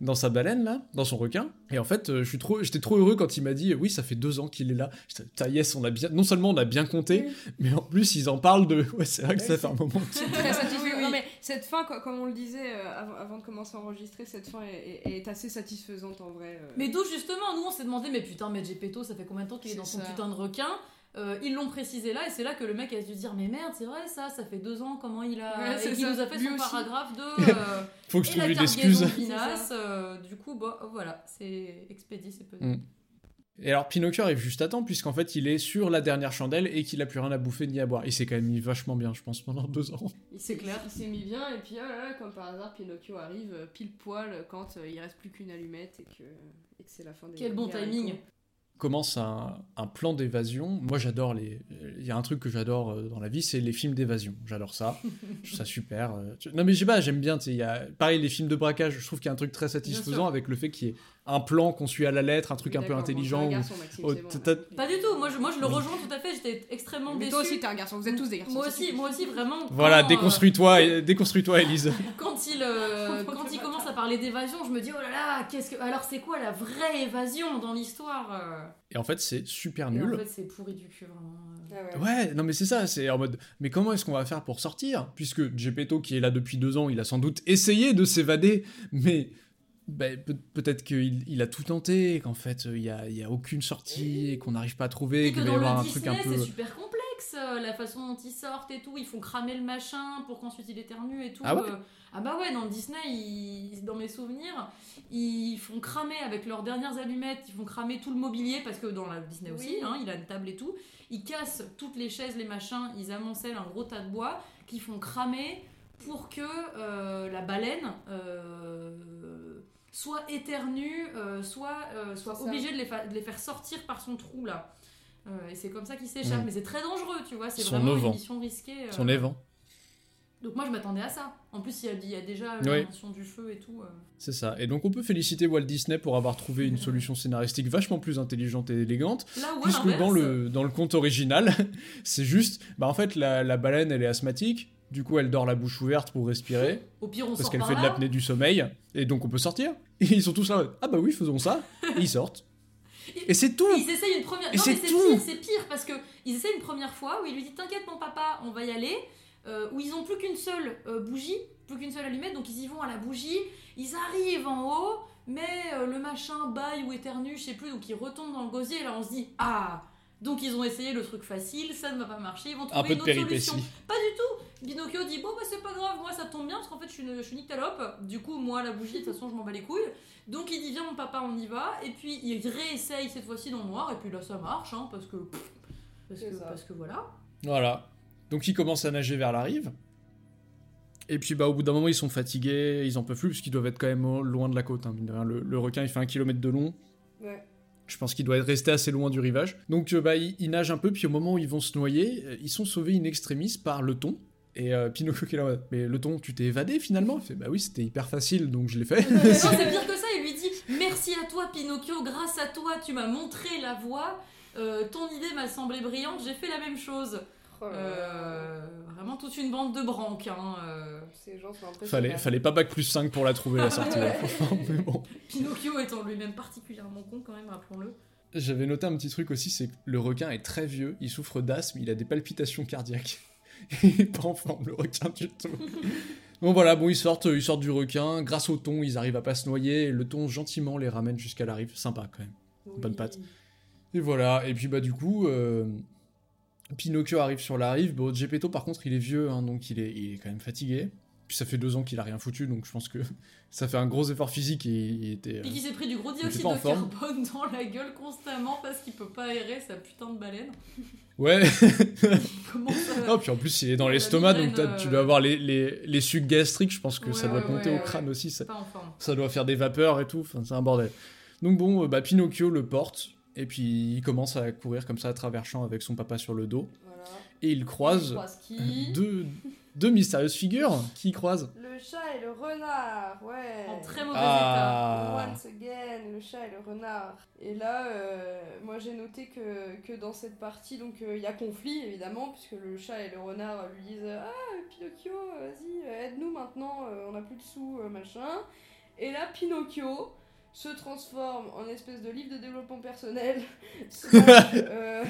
dans sa baleine, là, dans son requin. Et en fait, euh, je suis trop, j'étais trop heureux quand il m'a dit, oui, ça fait deux ans qu'il est là. Putain, yes, on a bien, non seulement on a bien compté, mais en plus, ils en parlent de, ouais, c'est vrai que ça fait un moment. Très satisfaisant. Non mais cette fin, quoi, comme on le disait euh, avant, avant de commencer à enregistrer, cette fin est, est- est assez satisfaisante en vrai. euh. Mais d'où justement, nous on s'est demandé, mais putain, mais Geppetto, ça fait combien de temps qu'il est dans son ça. putain de requin? Euh, Ils l'ont précisé là, et c'est là que le mec a dû dire, mais merde, c'est vrai ça, ça fait deux ans, comment il a. Ouais, et c'est qu'il ça. nous a fait Lui son aussi. paragraphe de. euh, Faut que je et trouve la une excuse. euh, du coup, bah voilà, c'est expédié, c'est peu. Mm. Et alors, Pinocchio arrive juste à temps, puisqu'en fait, il est sur la dernière chandelle et qu'il a plus rien à bouffer ni à boire. Il s'est quand même mis vachement bien, je pense, pendant deux ans. Il C'est s'est- clair. Il s'est mis bien et puis oh là là, comme par hasard, Pinocchio arrive euh, pile poil quand euh, il reste plus qu'une allumette et que, et que c'est la fin des. Quel bon timing. Commence un, un plan d'évasion. Moi, j'adore les. Il y a un truc que j'adore euh, dans la vie, c'est les films d'évasion. J'adore ça. je trouve ça super. euh. Non, mais je sais pas, j'aime bien. y a... Pareil, les films de braquage, je trouve qu'il y a un truc très satisfaisant avec le fait qu'il y ait un plan qu'on suit à la lettre, un truc un peu bon, intelligent. un garçon, Maxime, oh, bon. Pas du tout, moi je, moi je le rejoins tout à fait, j'étais extrêmement Mais déçue. toi aussi, t'es un garçon, vous êtes tous des garçons. Moi aussi, moi aussi, vraiment. Voilà, quand, euh, déconstruis-toi, et- déconstruis-toi, Elise. quand il, euh, quand il commence à parler d'évasion, je me dis oh là là, qu'est-ce que. Alors c'est quoi la vraie évasion dans l'histoire euh Et en fait, c'est super Et nul. En fait, c'est pourri du cul, vraiment. euh. Ah ouais. Ouais, non mais c'est ça, c'est en mode, mais comment est-ce qu'on va faire pour sortir? Puisque Gepetto, qui est là depuis deux ans, il a sans doute essayé de s'évader, mais ben, peut- peut-être qu'il il a tout tenté, qu'en fait, il y a, il y a aucune sortie, et qu'on n'arrive pas à trouver, qu'il va y dans avoir le un truc Disney, un peu... c'est super complexe, euh, la façon dont ils sortent et tout. Ils font cramer le machin pour qu'ensuite il éternue et tout. Ah ouais euh. Ah bah ouais, dans le Disney, ils- dans mes souvenirs, ils font cramer avec leurs dernières allumettes, ils font cramer tout le mobilier, parce que dans la Disney aussi, Oui. hein, il a une table et tout. Ils cassent toutes les chaises, les machins, ils amoncellent un gros tas de bois qu'ils font cramer pour que euh, la baleine euh, soit éternue, euh, soit, euh, soit obligée de les, fa- de les faire sortir par son trou là. Euh, et c'est comme ça qu'ils s'échappent. Mm. Mais c'est très dangereux, tu vois. C'est vraiment une mission risquée. euh. Son évent. Donc moi je m'attendais à ça. En plus il y a, il y a déjà Oui. l'invention du feu et tout. euh. C'est ça. Et donc on peut féliciter Walt Disney pour avoir trouvé une solution scénaristique vachement plus intelligente et élégante, Là puisque dans le, dans le conte original, c'est juste, bah en fait, la, la baleine, elle est asthmatique, du coup elle dort la bouche ouverte pour respirer, au pire on parce qu'elle par fait de l'apnée du sommeil, et donc on peut sortir. Et ils sont tous là, ah bah oui, faisons ça, et ils sortent. Et c'est tout Ils essayent une première. Et non, c'est mais c'est tout. pire, c'est pire parce que ils essayent une première fois où il lui dit T'inquiète, mon papa, on va y aller. euh, où ils ont plus qu'une seule euh, bougie, plus qu'une seule allumette, donc ils y vont à la bougie. Ils arrivent en haut, mais euh, le machin baille ou éternue, je sais plus, donc ils retombent dans le gosier. Et là, on se dit Ah donc ils ont essayé le truc facile, ça ne va pas marcher, ils vont Un trouver peu une de autre solution. Pas du tout. Binocchio dit bon bah c'est pas grave, moi ça tombe bien parce qu'en fait je suis une, je suis une nyctalope. Du coup moi la bougie de toute façon je m'en bats les couilles. Donc il dit viens mon papa on y va et puis il réessaye cette fois-ci dans le noir et puis là ça marche hein, parce que pff, parce que, ça. parce que voilà. Voilà. Donc ils commencent à nager vers la rive. Et puis bah au bout d'un moment ils sont fatigués, ils en peuvent plus parce qu'ils doivent être quand même loin de la côte. hein. Le, le requin il fait un kilomètre de long. Ouais. Je pense qu'il doit être resté assez loin du rivage. Donc euh, bah ils, ils nagent un peu puis au moment où ils vont se noyer, euh, ils sont sauvés in extremis par le thon. Et euh, Pinocchio qui est là, mais le thon, tu t'es évadé finalement? Il fait, bah oui, c'était hyper facile, donc je l'ai fait. non c'est pire que ça, il lui dit merci à toi Pinocchio, grâce à toi tu m'as montré la voie. Euh, ton idée m'a semblé brillante, j'ai fait la même chose. Là. Euh, vraiment toute une bande de branques. Hein, euh. Ces gens sont impressionnants. fallait, fallait pas bac plus 5 pour la trouver la sortie. franchement, mais bon. Pinocchio étant lui-même particulièrement con quand même, rappelons-le. J'avais noté un petit truc aussi, c'est que le requin est très vieux, il souffre d'asthme, il a des palpitations cardiaques. il est pas en forme, le requin du tout. Bon voilà, bon ils sortent, ils sortent du requin, grâce au thon, ils arrivent à pas se noyer, et le thon gentiment les ramène jusqu'à la rive, sympa quand même. Bonne patte. Et voilà, et puis bah du coup, euh, Pinocchio arrive sur la rive, bon Geppetto par contre il est vieux, hein, donc il est, il est quand même fatigué. Puis ça fait deux ans qu'il a rien foutu, donc je pense que ça fait un gros effort physique et il était... euh, Et qui s'est pris du gros dioxyde de carbone dans la gueule constamment parce qu'il peut pas aérer sa putain de baleine. Ouais Comment ça Non, puis en plus, il est dans l'estomac, donc tu euh, dois avoir les, les, les sucs gastriques. Je pense que ça doit ouais, monter ouais, au crâne aussi. Ça, ça doit faire des vapeurs et tout. Enfin, c'est un bordel. Donc bon, euh, bah, Pinocchio le porte. Et puis il commence à courir comme ça à travers champs avec son papa sur le dos. Voilà. Et il croise Il croise qui deux, deux mystérieuses figures qui croisent. Le chat et le renard, ouais. En très mauvais Ah. Once again, le chat et le renard. Et là, euh, moi j'ai noté que, que dans cette partie, donc euh, il y a conflit évidemment, puisque le chat et le renard lui disent Ah, Pinocchio, vas-y, euh, aide-nous maintenant, euh, on n'a plus de sous, euh, machin. Et là, Pinocchio se transforme en espèce de livre de développement personnel slash, euh,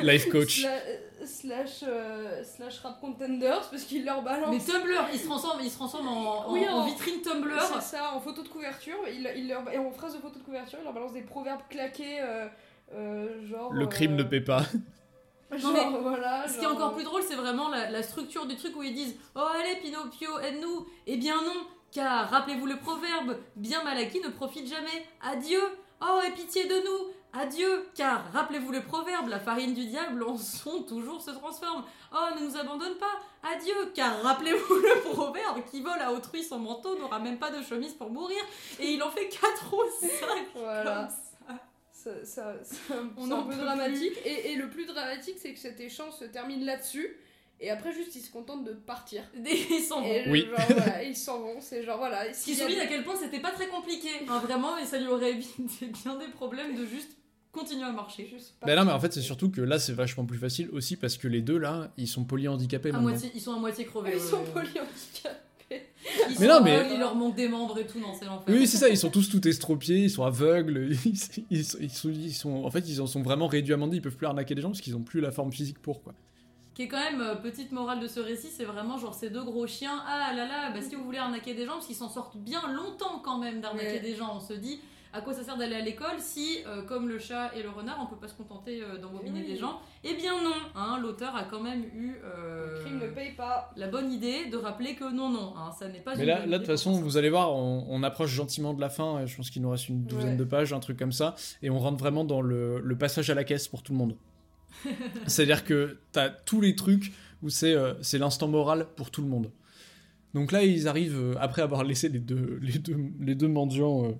Life coach. sla- slash, euh, slash rap contenders parce qu'il leur balance Mais Tumblr, il se transforme, il se transforme en, Oui, en en- vitrine Tumblr. C'est ça, en photo de couverture, il, il leur, et en phrase de photo de couverture, il leur balance des proverbes claqués, euh, euh, genre. Le crime ne paie pas. Genre, mais voilà. Ce qui est encore plus drôle, c'est vraiment la, la structure du truc où ils disent Oh, allez, Pinocchio, aide-nous Eh bien, non, car rappelez-vous le proverbe Bien mal acquis ne profite jamais. Adieu Oh, aie pitié de nous Adieu Car rappelez-vous le proverbe La farine du diable en son toujours se transforme. Oh, ne nous abandonne pas Adieu Car rappelez-vous le proverbe Qui vole à autrui son manteau n'aura même pas de chemise pour mourir. Et il en fait 4 ou 5 Voilà. ça. Ça, ça- c'est un, On peu dramatique. Et, et le plus dramatique, c'est que cet échange se termine là-dessus. Et après, juste, ils se contentent de partir. Ils s'en vont. Et Oui. genre, voilà, ils s'en vont. C'est genre, voilà. Ce qui souligne des- à quel point c'était pas très compliqué, hein, vraiment, et ça lui aurait évité bien des problèmes de juste continuer à marcher. Juste Ben non, mais en fait, c'est surtout que là, c'est vachement plus facile aussi parce que les deux là, ils sont polyhandicapés À maintenant. moitié, ils sont à moitié crevés. Ils sont polyhandicapés. Ils Mais sont non, mais- aveugles, il leur manque des membres et tout, non, c'est l'enfer. Oui, c'est ça, ils sont tous tout estropiés, ils sont aveugles, ils, ils sont, ils sont- ils sont- en fait, ils en sont vraiment réduits à mander, ils peuvent plus arnaquer les gens parce qu'ils ont plus la forme physique pour quoi. Qui est quand même, euh, petite morale de ce récit, c'est vraiment genre ces deux gros chiens, ah là là, bah, si vous voulez arnaquer des gens, parce qu'ils s'en sortent bien longtemps quand même d'arnaquer Ouais. des gens, on se dit, à quoi ça sert d'aller à l'école si, euh, comme le chat et le renard, on peut pas se contenter euh, d'embobiner Oui. des gens? Eh bien non, hein, l'auteur a quand même eu euh, Le crime ne paye pas. la bonne idée de rappeler que non, non, hein, ça n'est pas Mais une là, bonne là de toute façon, vous allez voir, on, on approche gentiment de la fin, je pense qu'il nous reste une douzaine Ouais. de pages, un truc comme ça, et on rentre vraiment dans le, le passage à la caisse pour tout le monde. C'est-à-dire que t'as tous les trucs où c'est euh, c'est l'instant moral pour tout le monde. Donc là, ils arrivent, euh, après avoir laissé les deux, les deux, les deux mendiants euh,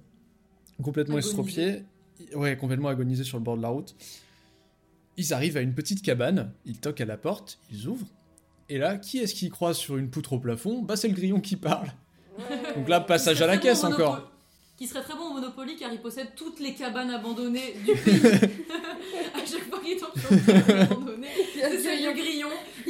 complètement estropiés, ouais, complètement agonisés sur le bord de la route, ils arrivent à une petite cabane, ils toquent à la porte, ils ouvrent, et là, qui est-ce qui croise sur une poutre au plafond? Bah c'est le grillon qui parle. Donc là, passage à la caisse encore. Qui serait très bon au Monopoly car il possède toutes les cabanes abandonnées du pays. à chaque fois qu'il tombe sur une cabane abandonnée, c'est le grillon.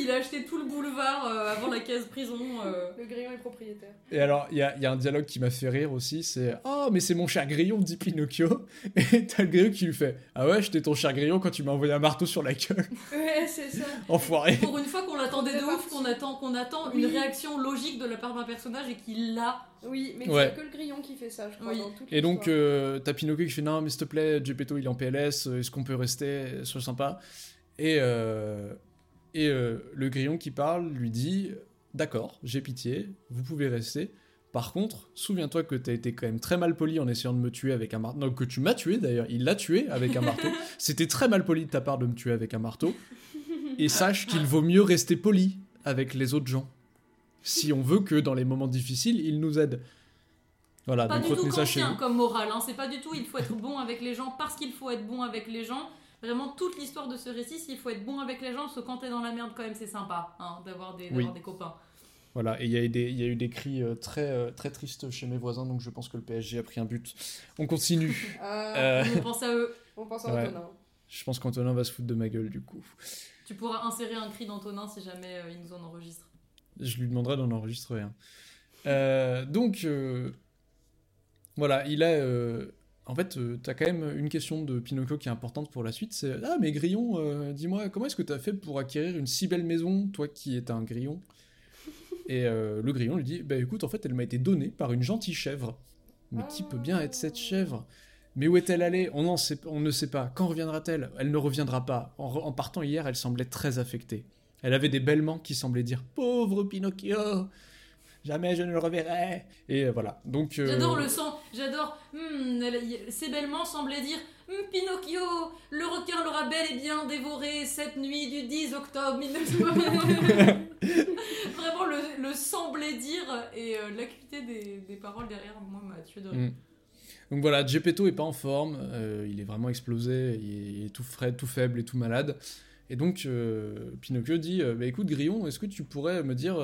Il a acheté tout le boulevard euh, avant la case prison. euh. Le grillon est propriétaire. Et alors, il y a, il y a un dialogue qui m'a fait rire aussi, c'est « Oh, mais c'est mon cher grillon, dit Pinocchio. » Et t'as le grillon qui lui fait « Ah ouais, j'étais ton cher grillon quand tu m'as envoyé un marteau sur la gueule, Ouais, c'est ça. enfoiré. Pour une fois qu'on l'attendait de ouf, qu'on attend, qu'on attend Oui. une réaction logique de la part d'un personnage et qu'il l'a. Oui, mais Ouais. c'est que le grillon qui fait ça, je crois, Oui. dans Et donc, euh, t'as Pinocchio qui fait Non, mais s'il te plaît, Geppetto il est en PLS, est-ce qu'on peut rester? Sois sympa. Et, euh, et euh, le grillon qui parle lui dit D'accord, j'ai pitié, vous pouvez rester. Par contre, souviens-toi que t'as été quand même très mal poli en essayant de me tuer avec un marteau. Non, que tu m'as tué d'ailleurs, il l'a tué avec un marteau. C'était très mal poli de ta part de me tuer avec un marteau. Et sache qu'il vaut mieux rester poli avec les autres gens. Si on veut que dans les moments difficiles, ils nous aident. Voilà, Pas donc du tout ça chez conscient vous. comme morale, hein. c'est pas du tout il faut être bon avec les gens parce qu'il faut être bon avec les gens. Vraiment, toute l'histoire de ce récit, c'est il faut être bon avec les gens, parce que quand t'es dans la merde, quand même, c'est sympa hein, d'avoir des, d'avoir Oui. des copains. Voilà, et il y, a eu des- il y a eu des cris euh, très, euh, très tristes chez mes voisins, donc je pense que le PSG a pris un but. On continue. Ah, Euh, On pense à eux. On pense à ouais. Antonin. je pense qu'Antonin va se foutre de ma gueule du coup. Tu pourras insérer un cri d'Antonin si jamais euh, il nous en enregistre. Je lui demanderai d'en enregistrer un. Euh, donc, euh, voilà, il a. en fait, euh, t'as quand même une question de Pinocchio qui est importante pour la suite. C'est Ah, mais Grillon, euh, dis-moi, comment est-ce que t'as fait pour acquérir une si belle maison, toi qui es un grillon? Et euh, le grillon lui dit Bah écoute, en fait, elle m'a été donnée par une gentille chèvre. Mais qui peut bien être cette chèvre? Mais où est-elle allée? On, ne sait pas. Quand reviendra-t-elle? Elle ne reviendra pas. En, en partant hier, elle semblait très affectée. Elle avait des bêlements qui semblaient dire Pauvre Pinocchio Jamais je ne le reverrai Et euh, voilà. Donc. euh, J'adore le sang, j'adore. Hmm, elle- y- ces bêlements semblaient dire Hmm, Pinocchio, le requin l'aura bel et bien dévoré cette nuit du 10 octobre 1900. Vraiment, le, le semblait dire et euh, l'acuité des, des paroles derrière, moi, m'a tué de rire. Mm. Donc voilà, Geppetto est pas en forme, euh, il est vraiment explosé, il est, il est tout frais, tout faible et tout malade. Et donc Pinocchio dit Bah, écoute Grillon, est-ce que tu pourrais me dire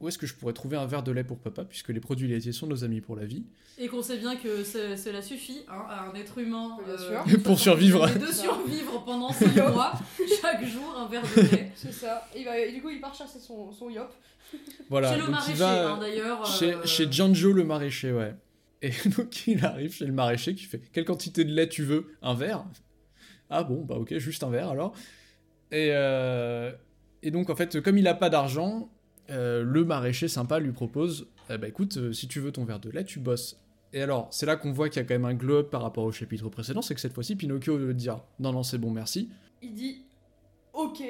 où est-ce que je pourrais trouver un verre de lait pour papa, puisque les produits laitiers sont nos amis pour la vie Et qu'on sait bien que ce- cela suffit hein, à un être humain Bien euh, sûr. de Pour 60 survivre. De survivre pendant 5 mois, chaque jour un verre de lait. C'est ça. Il va, et du coup, il part chasser son, son yop. Voilà, chez le donc maraîcher, hein, d'ailleurs. chez, euh, chez Gianjo le maraîcher, ouais. Et donc il arrive chez le maraîcher qui fait Quelle quantité de lait tu veux? Un verre? Ah bon, bah ok, juste un verre alors. Et, euh, et donc en fait, comme il a pas d'argent, euh, le maraîcher sympa lui propose Eh Bah écoute, euh, si tu veux ton verre de lait, tu bosses. Et alors, c'est là qu'on voit qu'il y a quand même un glow up par rapport au chapitre précédent, c'est que cette fois-ci, Pinocchio veut dire Non, non, c'est bon, merci. Il dit Ok.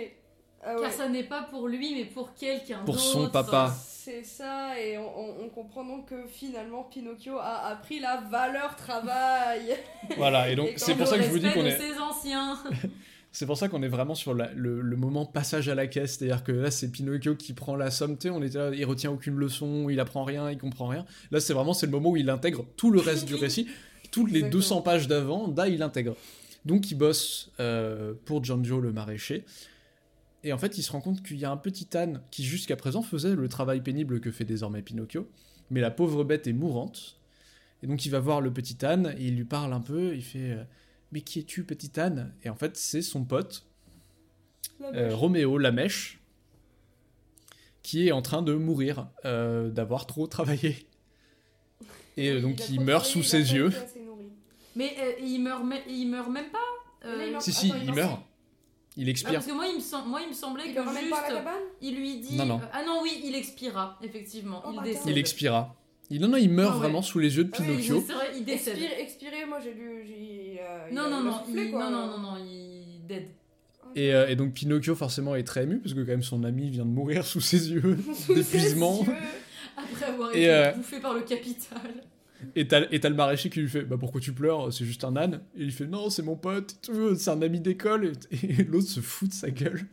Ah Car ça n'est pas pour lui, mais pour quelqu'un Pour d'autre. son papa. C'est ça, et on, on- on comprend donc que finalement Pinocchio a appris la valeur travail. Voilà, et donc c'est pour ça que je vous dis qu'on est. ses anciens. C'est pour ça qu'on est vraiment sur la- le, le moment passage à la caisse, c'est-à-dire que là c'est Pinocchio qui prend la somme, tu sais, on était là, il retient aucune leçon, il apprend rien, il comprend rien. Là c'est vraiment c'est le moment où il intègre tout le reste du récit. toutes les Exactement. 200 pages d'avant, là, il intègre. Donc, il bosse euh, pour Giorgio le maraîcher. Et en fait, il se rend compte qu'il y a un petit âne qui, jusqu'à présent, faisait le travail pénible que fait désormais Pinocchio. Mais la pauvre bête est mourante. Et donc, il va voir le petit âne et il lui parle un peu. Il fait euh, Mais qui es-tu, petit âne Et en fait, c'est son pote, euh, Roméo la mèche, qui est en train de mourir, euh, d'avoir trop travaillé. Et euh, donc, il meurt sous ses yeux. Mais euh, il, meurt me- il meurt même pas euh, Là, il meurt- Si, si, Attends, il il meurt. Il Ah, expire. parce que moi il me, sem- moi, il me semblait Il que la juste il lui dit Non, non. ah non oui il expira effectivement Oh, il décède Il expira. Il, non, non, il meurt Ah ouais. vraiment sous les yeux de Ah oui, Pinocchio. il décède Expiré, expiré, moi j'ai lu. j'ai, euh, non non non soufflé, il, quoi. non non non non il dead Et, euh, et donc Pinocchio forcément est très ému parce que quand même son ami vient de mourir sous ses yeux d'épuisement. après avoir été euh, bouffé par le capital Et t'as et t'as le maraîcher qui lui fait bah pourquoi tu pleures? C'est juste un âne et il fait non c'est mon pote et tout, c'est un ami d'école et, et l'autre se fout de sa gueule.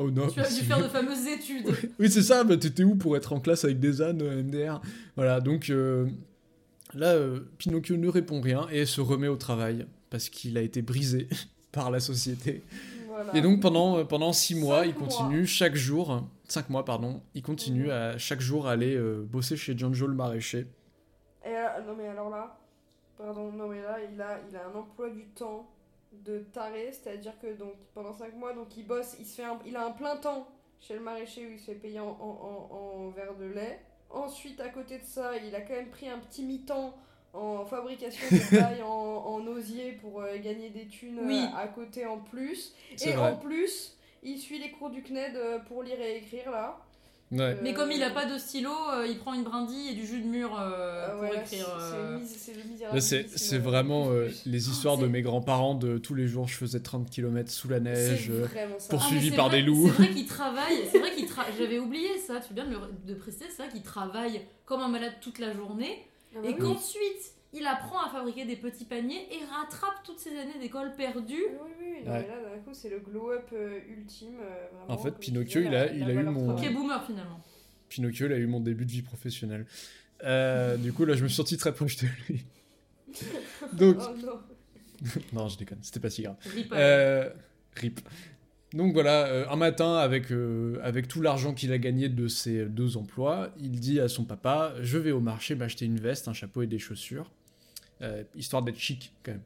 Oh non. tu as dû faire de fameuses études Oui c'est ça bah t'étais où pour être en classe avec des ânes euh, MDR Voilà donc euh, là euh, Pinocchio ne répond rien et se remet au travail parce qu'il a été brisé par la société. Voilà. Et donc pendant, pendant six mois, Cinq il continue chaque jour, cinq mois pardon, il continue Mhm. à chaque jour aller euh, bosser chez Giorgio le maraîcher. Et non mais alors là, pardon, non mais là il a, il a un emploi du temps de taré, c'est-à-dire que donc pendant 5 mois donc il bosse, il se fait un- il a un plein temps chez le maraîcher où il se fait payer en, en, en, en verre de lait. Ensuite à côté de ça, il a quand même pris un petit mi-temps en fabrication de paille en, en osier pour euh, gagner des thunes euh, Oui. à côté en plus. Et vrai. en plus, il suit les cours du CNED euh, pour lire et écrire là. Ouais. mais comme il a pas de stylo euh, il prend une brindille et du jus de mûr euh, euh, pour ouais, écrire c'est- euh, vraiment euh, les histoires de mes grands-parents de tous les jours je faisais 30 km sous la neige. Euh, Ah, poursuivi c'est par vrai- des loups. C'est vrai qu'il travaille, c'est vrai qu'il tra- J'avais oublié ça, tu bien de, le- de préciser, c'est vrai qu'il travaille comme un malade toute la journée Ah bah et oui. qu'ensuite il apprend à fabriquer des petits paniers et rattrape toutes ces années d'école perdues. Oui, oui, oui. Non, Ouais. mais là, d'un coup, c'est le glow-up euh, ultime. euh, vraiment, En fait, Pinocchio, disais, il a- il eu mon-. Qui est boomer finalement. Pinocchio, il a eu mon début de vie professionnelle. Euh, du coup, là, je me suis senti très proche de lui. Donc, Oh non. non, je déconne, c'était pas si grave. Rip, Euh, rip. Donc voilà, euh, un matin, avec, euh, avec tout l'argent qu'il a gagné de ses deux emplois, il dit à son papa Je vais au marché m'acheter une veste, un chapeau et des chaussures, euh, histoire d'être chic quand même.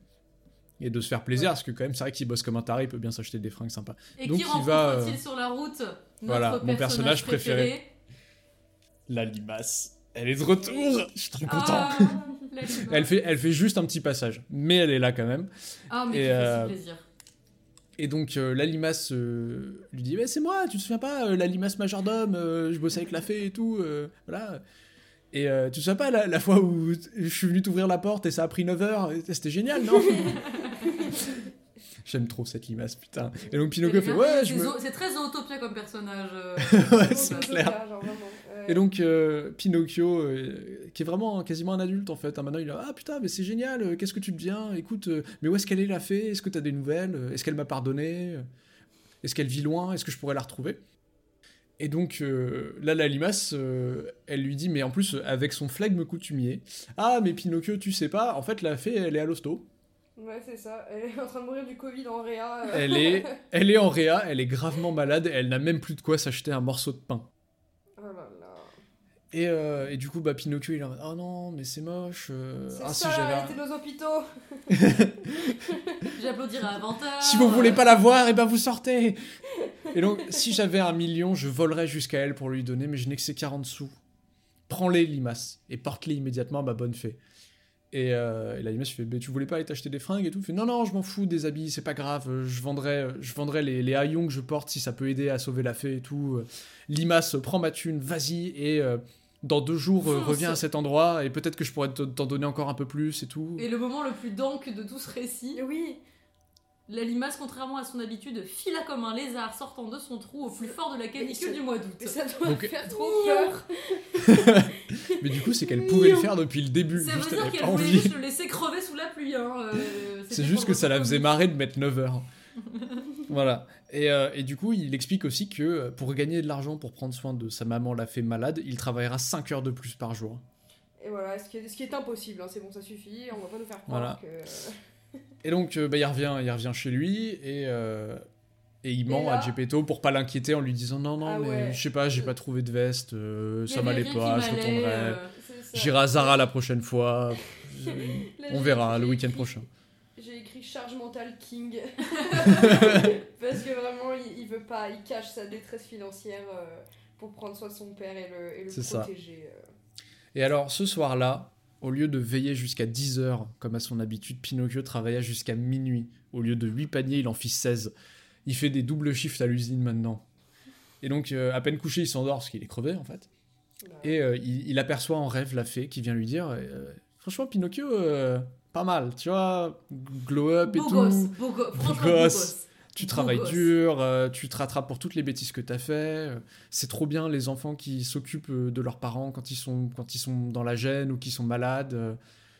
Et de se faire plaisir, parce que quand même, c'est vrai qu'il bosse comme un taré, il peut bien s'acheter des fringues sympas. Et donc qui il va, rencontre-t-il euh, sur la route notre voilà, mon personnage préféré. La limace, elle est de retour Je suis trop content Ah, elle, fait, elle fait juste un petit passage, mais elle est là quand même. Ah, mais Et, euh, si plaisir. Et donc euh, la limace euh, lui dit mais c'est moi, tu te souviens pas, euh, la limace majordome, euh, je bossais avec la fée et tout, euh, voilà. Et euh, tu te souviens pas la, la fois où je suis venu t'ouvrir la porte et ça a pris 9 heures, c'était génial, non? J'aime trop cette limace, putain. Et donc Pinocchio fait ouais, je C'est me... C'est très zootopia comme personnage. euh. ouais, c'est clair. genre, vraiment, ouais. Et donc euh, Pinocchio, euh, qui est vraiment quasiment un adulte en fait, hein, maintenant il a ah putain mais c'est génial, qu'est-ce que tu deviens? Écoute, mais où est-ce qu'elle est la fée? Est-ce que t'as des nouvelles? Est-ce qu'elle m'a pardonné? Est-ce qu'elle vit loin? Est-ce que je pourrais la retrouver? Et donc euh, là la limace, euh, elle lui dit mais en plus avec son flegme coutumier, ah mais Pinocchio tu sais pas, en fait la fée elle est à l'hosto, Ouais, c'est ça. Elle est en train de mourir du Covid en réa. euh. elle est, elle est en réa, elle est gravement malade, elle n'a même plus de quoi s'acheter un morceau de pain. Et, euh, et du coup, bah, Pinocchio, il est en mode Oh non, mais c'est moche. euh, C'est ah, si ça réalité de nos hôpitaux. J'applaudirai à Avantage. Si vous voulez pas la voir, et ben vous sortez. Et donc, si j'avais un million, je volerais jusqu'à elle pour lui donner, mais je n'ai que ces 40 sous. Prends-les, limace, et porte-les immédiatement à ma bonne fée. Et, euh, et la limace fait Mais tu voulais pas aller t'acheter des fringues et tout? Il fait Non, non, je m'en fous des habits, c'est pas grave. euh, Je vendrais, je vendrais les, les haillons que je porte si ça peut aider à sauver la fée et tout. Euh, Limace, prends ma thune, vas-y, et euh, dans deux jours, euh, reviens à cet endroit, et peut-être que je pourrais te- t'en donner encore un peu plus et tout. Et le moment le plus dank de tout ce récit, Oui. la limace, contrairement à son habitude, fila comme un lézard sortant de son trou au plus fort de la canicule du mois Et d'août. ça doit Donc- faire trop peur. Mais du coup, c'est qu'elle pouvait le faire depuis le début. Ça juste veut dire qu'elle voulait envie. juste le laisser crever sous la pluie. Hein. euh, C'est juste que ça la faisait marrer de mettre 9 heures. voilà. Et, euh, et du coup, il explique aussi que euh, pour gagner de l'argent pour prendre soin de sa maman, la fée malade, il travaillera 5 heures de plus par jour. Et voilà, ce qui est, ce qui est impossible, hein, c'est bon, ça suffit, on va pas nous faire croire Voilà. que. Et donc, euh, bah, il, revient, il revient chez lui et, euh, et il ment là- à Gepetto pour pas l'inquiéter en lui disant non, non, Ah mais ouais. je sais pas, j'ai pas trouvé de veste, euh, ça m'allait pas, je retournerai. J'irai à Zara la prochaine fois. On verra le j'ai week-end prochain. Charge mentale King. Parce que vraiment, il, il veut pas, il cache sa détresse financière euh, pour prendre soin de son père et le, et le C'est ça. protéger. euh. Et alors, ce soir-là, au lieu de veiller jusqu'à 10h, comme à son habitude, Pinocchio travailla jusqu'à minuit. Au lieu de 8 paniers, il en fit 16. Il fait des doubles shifts à l'usine maintenant. Et donc, euh, à peine couché, il s'endort parce qu'il est crevé, en fait. Bah, Et euh, il, il aperçoit en rêve la fée qui vient lui dire euh, Franchement, Pinocchio, euh, pas mal, tu vois, glow up et Beau tout. gosse, beau go- beau gosse. gosse. Tu Beau travailles gosse. dur, euh, tu te rattrapes pour toutes les bêtises que t'as fait. euh, C'est trop bien les enfants qui s'occupent euh, de leurs parents quand ils sont, quand ils sont dans la gêne ou qui sont malades. euh,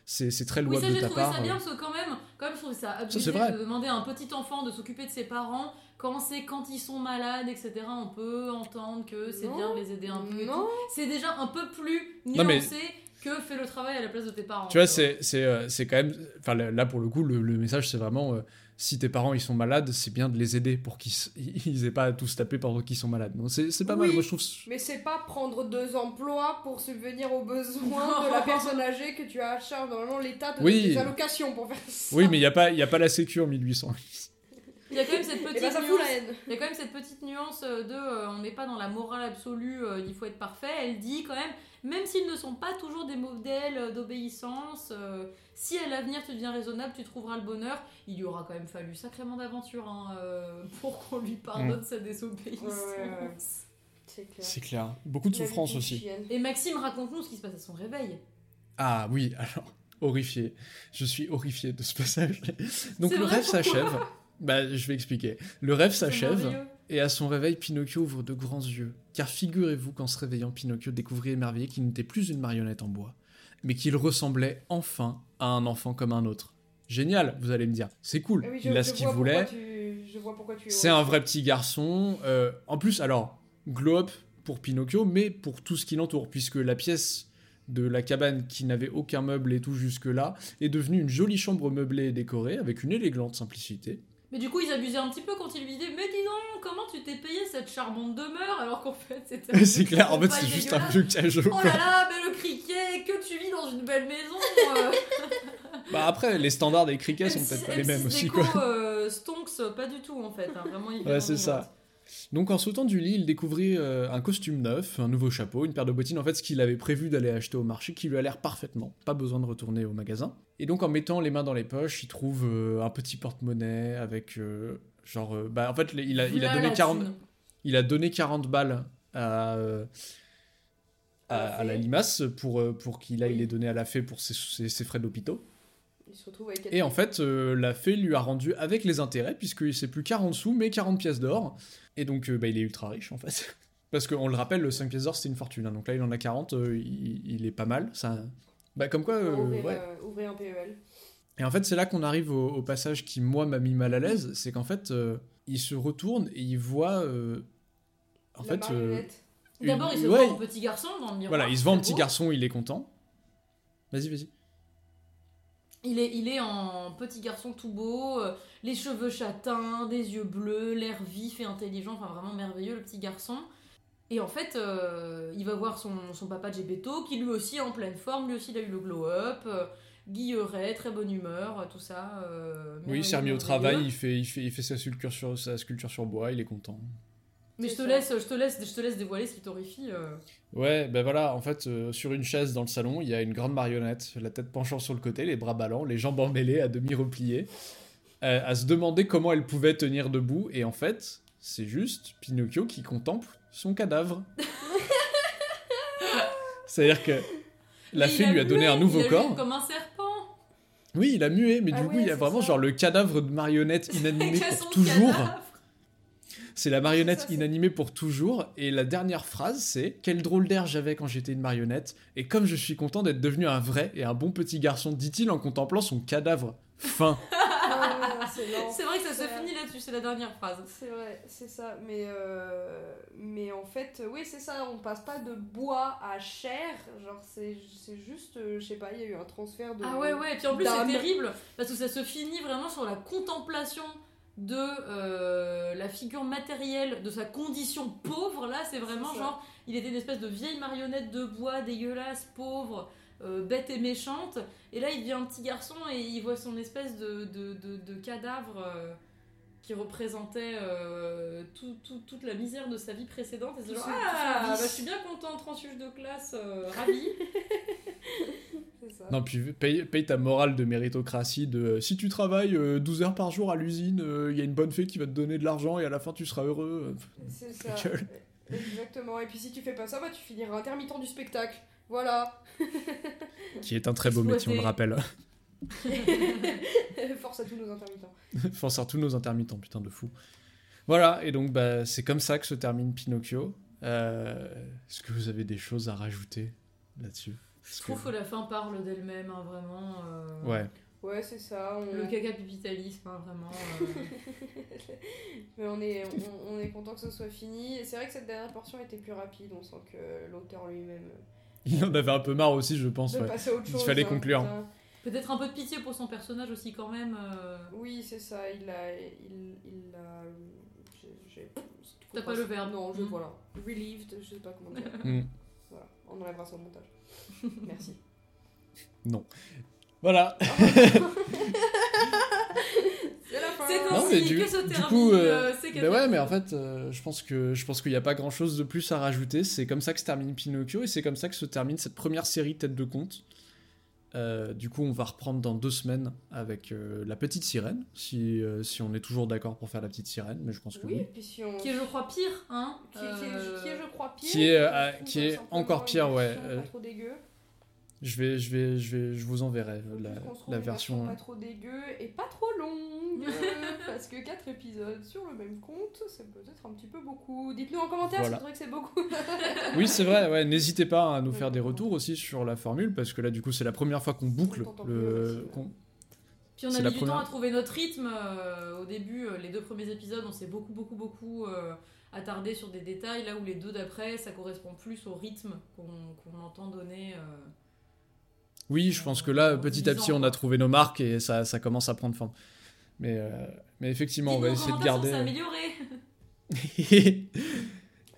C'est c'est très Oui, louable ça de j'ai ta trouvé part. ça bien parce que quand même, quand même je trouvais ça c'est abusé vrai. de demander à un petit enfant de s'occuper de ses parents quand c'est quand ils sont malades, etc. On peut entendre que c'est bien de les aider un peu. C'est déjà un peu plus Non, mais- nuancé que fais le travail à la place de tes parents. Tu vois, c'est c'est, euh, c'est quand même. Enfin, là, pour le coup, le, le message, c'est vraiment. euh, si tes parents ils sont malades, c'est bien de les aider pour qu'ils s- ils aient pas à tous taper pendant qu'ils sont malades. Donc c'est c'est pas mal, moi je trouve. Mais c'est pas prendre deux emplois pour subvenir aux besoins de la personne âgée que tu as à charge. Normalement, l'État te Oui. donne des allocations pour faire ça. Oui, mais il n'y a, pas- y a pas la sécu en 1800. Il y a quand même cette Et petite ben nuance. la haine. Il y a quand même cette petite nuance de euh, on n'est pas dans la morale absolue, euh, il faut être parfait. Elle dit quand même, même s'ils ne sont pas toujours des modèles d'obéissance, euh, si à l'avenir tu deviens raisonnable, tu trouveras le bonheur. Il y aura quand même fallu sacrément d'aventure hein, euh, pour qu'on lui pardonne sa désobéissance. Ouais, ouais, ouais. C'est clair. C'est clair. Beaucoup de souffrance aussi. chienne. Et Maxime, raconte-nous ce qui se passe à son réveil. Ah oui, alors, horrifié. Je suis horrifié de ce passage. Donc le vrai, rêve s'achève. Bah, je vais expliquer. Le rêve s'achève. Et à son réveil, Pinocchio ouvre de grands yeux. Car figurez-vous qu'en se réveillant, Pinocchio découvrit émerveillé qu'il n'était plus une marionnette en bois, mais qu'il ressemblait enfin à un enfant comme un autre. Génial, vous allez me dire. C'est cool. Ah oui, je- Il a ce qu'il voulait. tu- tu C'est un vrai petit garçon. euh, en plus, alors, glow up pour Pinocchio, mais pour tout ce qui l'entoure, puisque la pièce de la cabane qui n'avait aucun meuble et tout jusque-là est devenue une jolie chambre meublée et décorée avec une élégante simplicité. Mais du coup, ils abusaient un petit peu quand ils lui disaient Mais dis donc, comment tu t'es payé cette charmante demeure alors qu'en fait c'était. c'est clair, en fait, c'est juste un dégueulasse. vieux cajot. Oh là là, mais le criquet, que tu vis dans une belle maison euh. Bah après, les standards des criquets sont peut-être pas les mêmes aussi, quoi. euh, Stonks, pas du tout en fait. hein, Vraiment, Ouais, c'est ça. Donc en sautant du lit, il découvrit euh, un costume neuf, un nouveau chapeau, une paire de bottines, en fait ce qu'il avait prévu d'aller acheter au marché, qui lui allèrent parfaitement, pas besoin de retourner au magasin. Et donc en mettant les mains dans les poches, il trouve euh, un petit porte-monnaie avec euh, genre... bah en fait il a, il a donné 40, il a donné 40 balles à, à, À la limace pour, pour qu'il aille Oui. les donner à la fée pour ses, ses- ses frais d'hôpitaux. Et en fait, euh, la fée lui a rendu avec les intérêts, puisque c'est plus 40 sous, mais 40 pièces d'or. Et donc, euh, bah, il est ultra riche, en fait. Parce qu'on le rappelle, le 5 pièces d'or, c'est une fortune. hein. Donc là, il en a 40, euh, il, il est pas mal. Ça... Bah, comme quoi, euh, ouvrir, ouais. euh, ouvrir un PEL. Et en fait, c'est là qu'on arrive au, au passage qui, moi, m'a mis mal à l'aise. C'est qu'en fait, euh, il se retourne et il voit... euh, en la fait... euh. D'abord, il se Ouais. voit en petit garçon dans le miroir. voilà, il se voit en petit garçon, il est content. Vas-y, vas-y. Il est, il est en petit garçon tout beau, euh, les cheveux châtains, des yeux bleus, l'air vif et intelligent, enfin vraiment merveilleux le petit garçon. Et en fait, euh, il va voir son, son papa Gepetto, qui lui aussi est en pleine forme, lui aussi il a eu le glow-up, euh, guilleret, très bonne humeur, tout ça. Oui, il s'est remis au travail, il fait, il fait, il fait sa, sculpture sur, sa sculpture sur bois, il est content. Mais je te, laisse, je, te laisse, je te laisse dévoiler ce qui t'horrifie. euh. Ouais, ben voilà, en fait, euh, sur une chaise dans le salon, il y a une grande marionnette, la tête penchant sur le côté, les bras ballants, les jambes emmêlées, à demi repliées, euh, à se demander comment elle pouvait tenir debout, et en fait, c'est juste Pinocchio qui contemple son cadavre. C'est-à-dire que la Mais fée lui a donné mué, un nouveau il a corps. mué comme un serpent. Oui, il a mué, mais Ah du coup, il y a vraiment ça. genre le cadavre de marionnette inanimé pour toujours. cadavre. C'est la marionnette Ça, inanimée pour toujours. Et la dernière phrase, c'est Quel drôle d'air j'avais quand j'étais une marionnette. Et comme je suis content d'être devenu un vrai et un bon petit garçon, dit-il en contemplant son cadavre. Fin. Ah, C'est vrai que ça se C'est- finit là-dessus, c'est la dernière phrase. C'est vrai, c'est ça. Mais, euh, mais en fait, oui, c'est ça. On passe pas de bois à chair. Genre, c'est c'est juste, euh, je sais pas, il y a eu un transfert de. Ah ouais, ouais, et puis en plus c'est terrible parce que ça se finit vraiment sur la contemplation de euh, la figure matérielle de sa condition pauvre. Là, c'est vraiment genre, il était une espèce de vieille marionnette de bois dégueulasse, pauvre, euh, bête et méchante. Et là, il devient un petit garçon et il voit son espèce de, de, de- de cadavre euh, qui représentait euh, tout- tout- toute la misère de sa vie précédente. Et c'est genre, ah, bah, je suis bien content, transfuge de classe, euh, ça. Non, puis paye, paye ta morale de méritocratie de euh, si tu travailles euh, 12 heures par jour à l'usine, euh, il y a une bonne fée qui va te donner de l'argent et à la fin tu seras heureux. C'est ça. Exactement. Et puis si tu fais pas ça, bah, tu finiras intermittent du spectacle. Voilà. Qui est un très beau métier, on le rappelle. Force à tous nos intermittents. Force à tous nos intermittents, putain de fou. Voilà, et donc bah, c'est comme ça que se termine Pinocchio. Euh, Est-ce que vous avez des choses à rajouter là-dessus? Je trouve que- que la fin parle d'elle-même, hein, vraiment. euh, Ouais. Ouais, c'est ça. On... Le caca pipitalisme, hein, vraiment. euh. Mais on est, on, on est content que ce soit fini. Et c'est vrai que cette dernière portion était plus rapide. On sent que l'auteur lui-même Il en avait un peu marre aussi, je pense. de ouais. passer à autre Il chose. fallait hein, conclure. putain. Peut-être un peu de pitié pour son personnage aussi, quand même. euh. Oui, c'est ça. Il a. Il, il a. T'as pas le verbe. Non, je Mm. voilà. Relieved, je sais pas comment dire. Mm. voilà, on enlèvera ça au montage. Merci. Voilà. C'est la fin. C'est Non, mais ainsi du- que se du termine coup, euh, euh, Ben ouais, mais en fait, euh, je pense que je pense qu'il n'y a pas grand chose de plus à rajouter. C'est comme ça que se termine Pinocchio et c'est comme ça que se termine cette première série Tête de Conte. Euh, du coup, on va reprendre dans deux semaines avec euh, la petite sirène, si, euh, si on est toujours d'accord pour faire la petite sirène, mais je pense que oui. Oui, et puis si on. Qui est, je crois, pire, hein Qui est, qui est- qui est, je crois, pire. Qui est, euh, qui est encore pire, ouais, Pas trop dégueu. Je vais, je vais, je vais, je vous enverrai euh, la, la version. Pas trop dégueu et pas trop longue. euh, parce que 4 épisodes sur le même compte, c'est peut-être un petit peu beaucoup. Dites-nous en commentaire Voilà. si vous trouvez que c'est beaucoup. Oui, c'est vrai. Ouais, n'hésitez pas à nous faire des retours aussi sur la formule parce que là, du coup, c'est la première fois qu'on boucle le. aussi, Puis on a mis du première- temps à trouver notre rythme. euh, au début, euh, les deux premiers épisodes, on s'est beaucoup, beaucoup, beaucoup euh, attardé sur des détails. Là où les deux d'après, ça correspond plus au rythme qu'on qu'on entend donner. Oui, je pense que là, petit à petit, on a trouvé nos marques et ça, ça commence à prendre forme. Mais, euh, mais effectivement, on va essayer de garder. amélioré.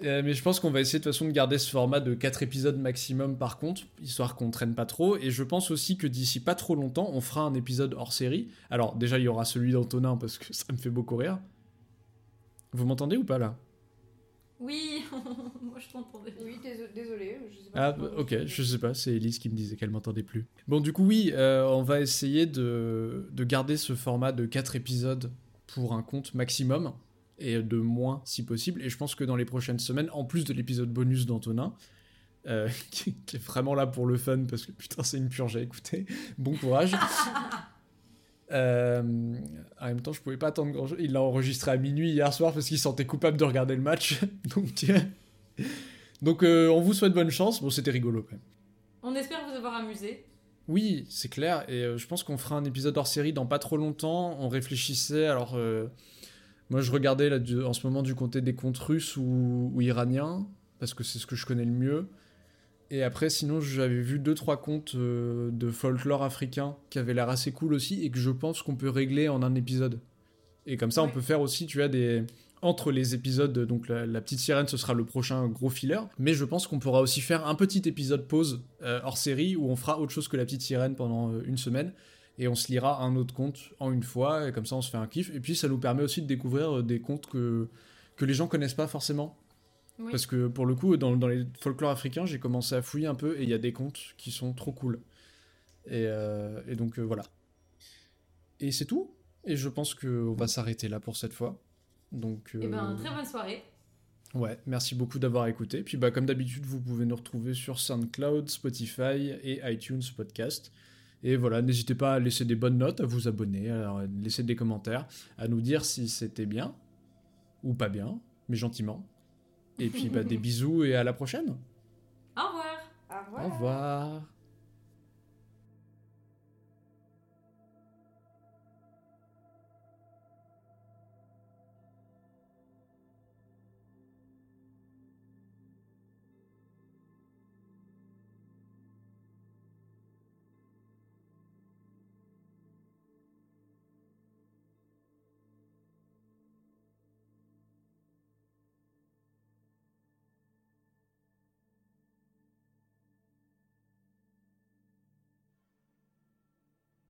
Euh, mais je pense qu'on va essayer de toute façon de garder ce format de 4 épisodes maximum par contre, histoire qu'on traîne pas trop. Et je pense aussi que d'ici pas trop longtemps, on fera un épisode hors série. Alors déjà, il y aura celui d'Antonin parce que ça me fait beaucoup rire. Vous m'entendez ou pas là? Oui, moi je t'entendais. oui, déso- désolé. Je sais pas Ah, ok, je sais pas, c'est Elise qui me disait qu'elle m'entendait plus. Bon, du coup, oui, euh, on va essayer de, de garder ce format de 4 épisodes pour un compte maximum, et de moins si possible. Et je pense que dans les prochaines semaines, en plus de l'épisode bonus d'Antonin, euh, qui, qui est vraiment là pour le fun, parce que putain, c'est une purge à écouter, bon courage. Euh, en même temps, je pouvais pas attendre grand chose. Il l'a enregistré à minuit hier soir parce qu'il se sentait coupable de regarder le match. Donc, euh, donc euh, on vous souhaite bonne chance. Bon, c'était rigolo quand même. On espère vous avoir amusé. Oui, c'est clair. Et euh, je pense qu'on fera un épisode hors série dans pas trop longtemps. On réfléchissait. Alors, moi, je regardais là, en ce moment du côté des contes russes ou, ou iraniens, parce que c'est ce que je connais le mieux. Et après, sinon, j'avais vu deux trois contes euh, de folklore africain qui avaient l'air assez cool aussi et que je pense qu'on peut régler en un épisode. Et comme ça, on peut faire aussi, tu as des entre les épisodes, donc la, la petite sirène, ce sera le prochain gros filler. Mais je pense qu'on pourra aussi faire un petit épisode pause euh, hors série où on fera autre chose que la petite sirène pendant euh, une semaine et on se lira un autre conte en une fois et comme ça on se fait un kiff. Et puis ça nous permet aussi de découvrir des contes que, que les gens connaissent pas forcément. Oui. Parce que pour le coup, dans, dans les folklores africains, j'ai commencé à fouiller un peu et il y a des contes qui sont trop cool. Et, euh, et donc euh, voilà. Et c'est tout. Et je pense qu'on va s'arrêter là pour cette fois. Donc, Et ben, euh, très bonne soirée. Ouais, merci beaucoup d'avoir écouté. Puis bah, comme d'habitude, vous pouvez nous retrouver sur SoundCloud, Spotify et iTunes Podcast. Et voilà, n'hésitez pas à laisser des bonnes notes, à vous abonner, à laisser des commentaires, à nous dire si c'était bien ou pas bien, mais gentiment. Et puis bah, des bisous et à la prochaine. Au revoir. Au revoir. Au revoir.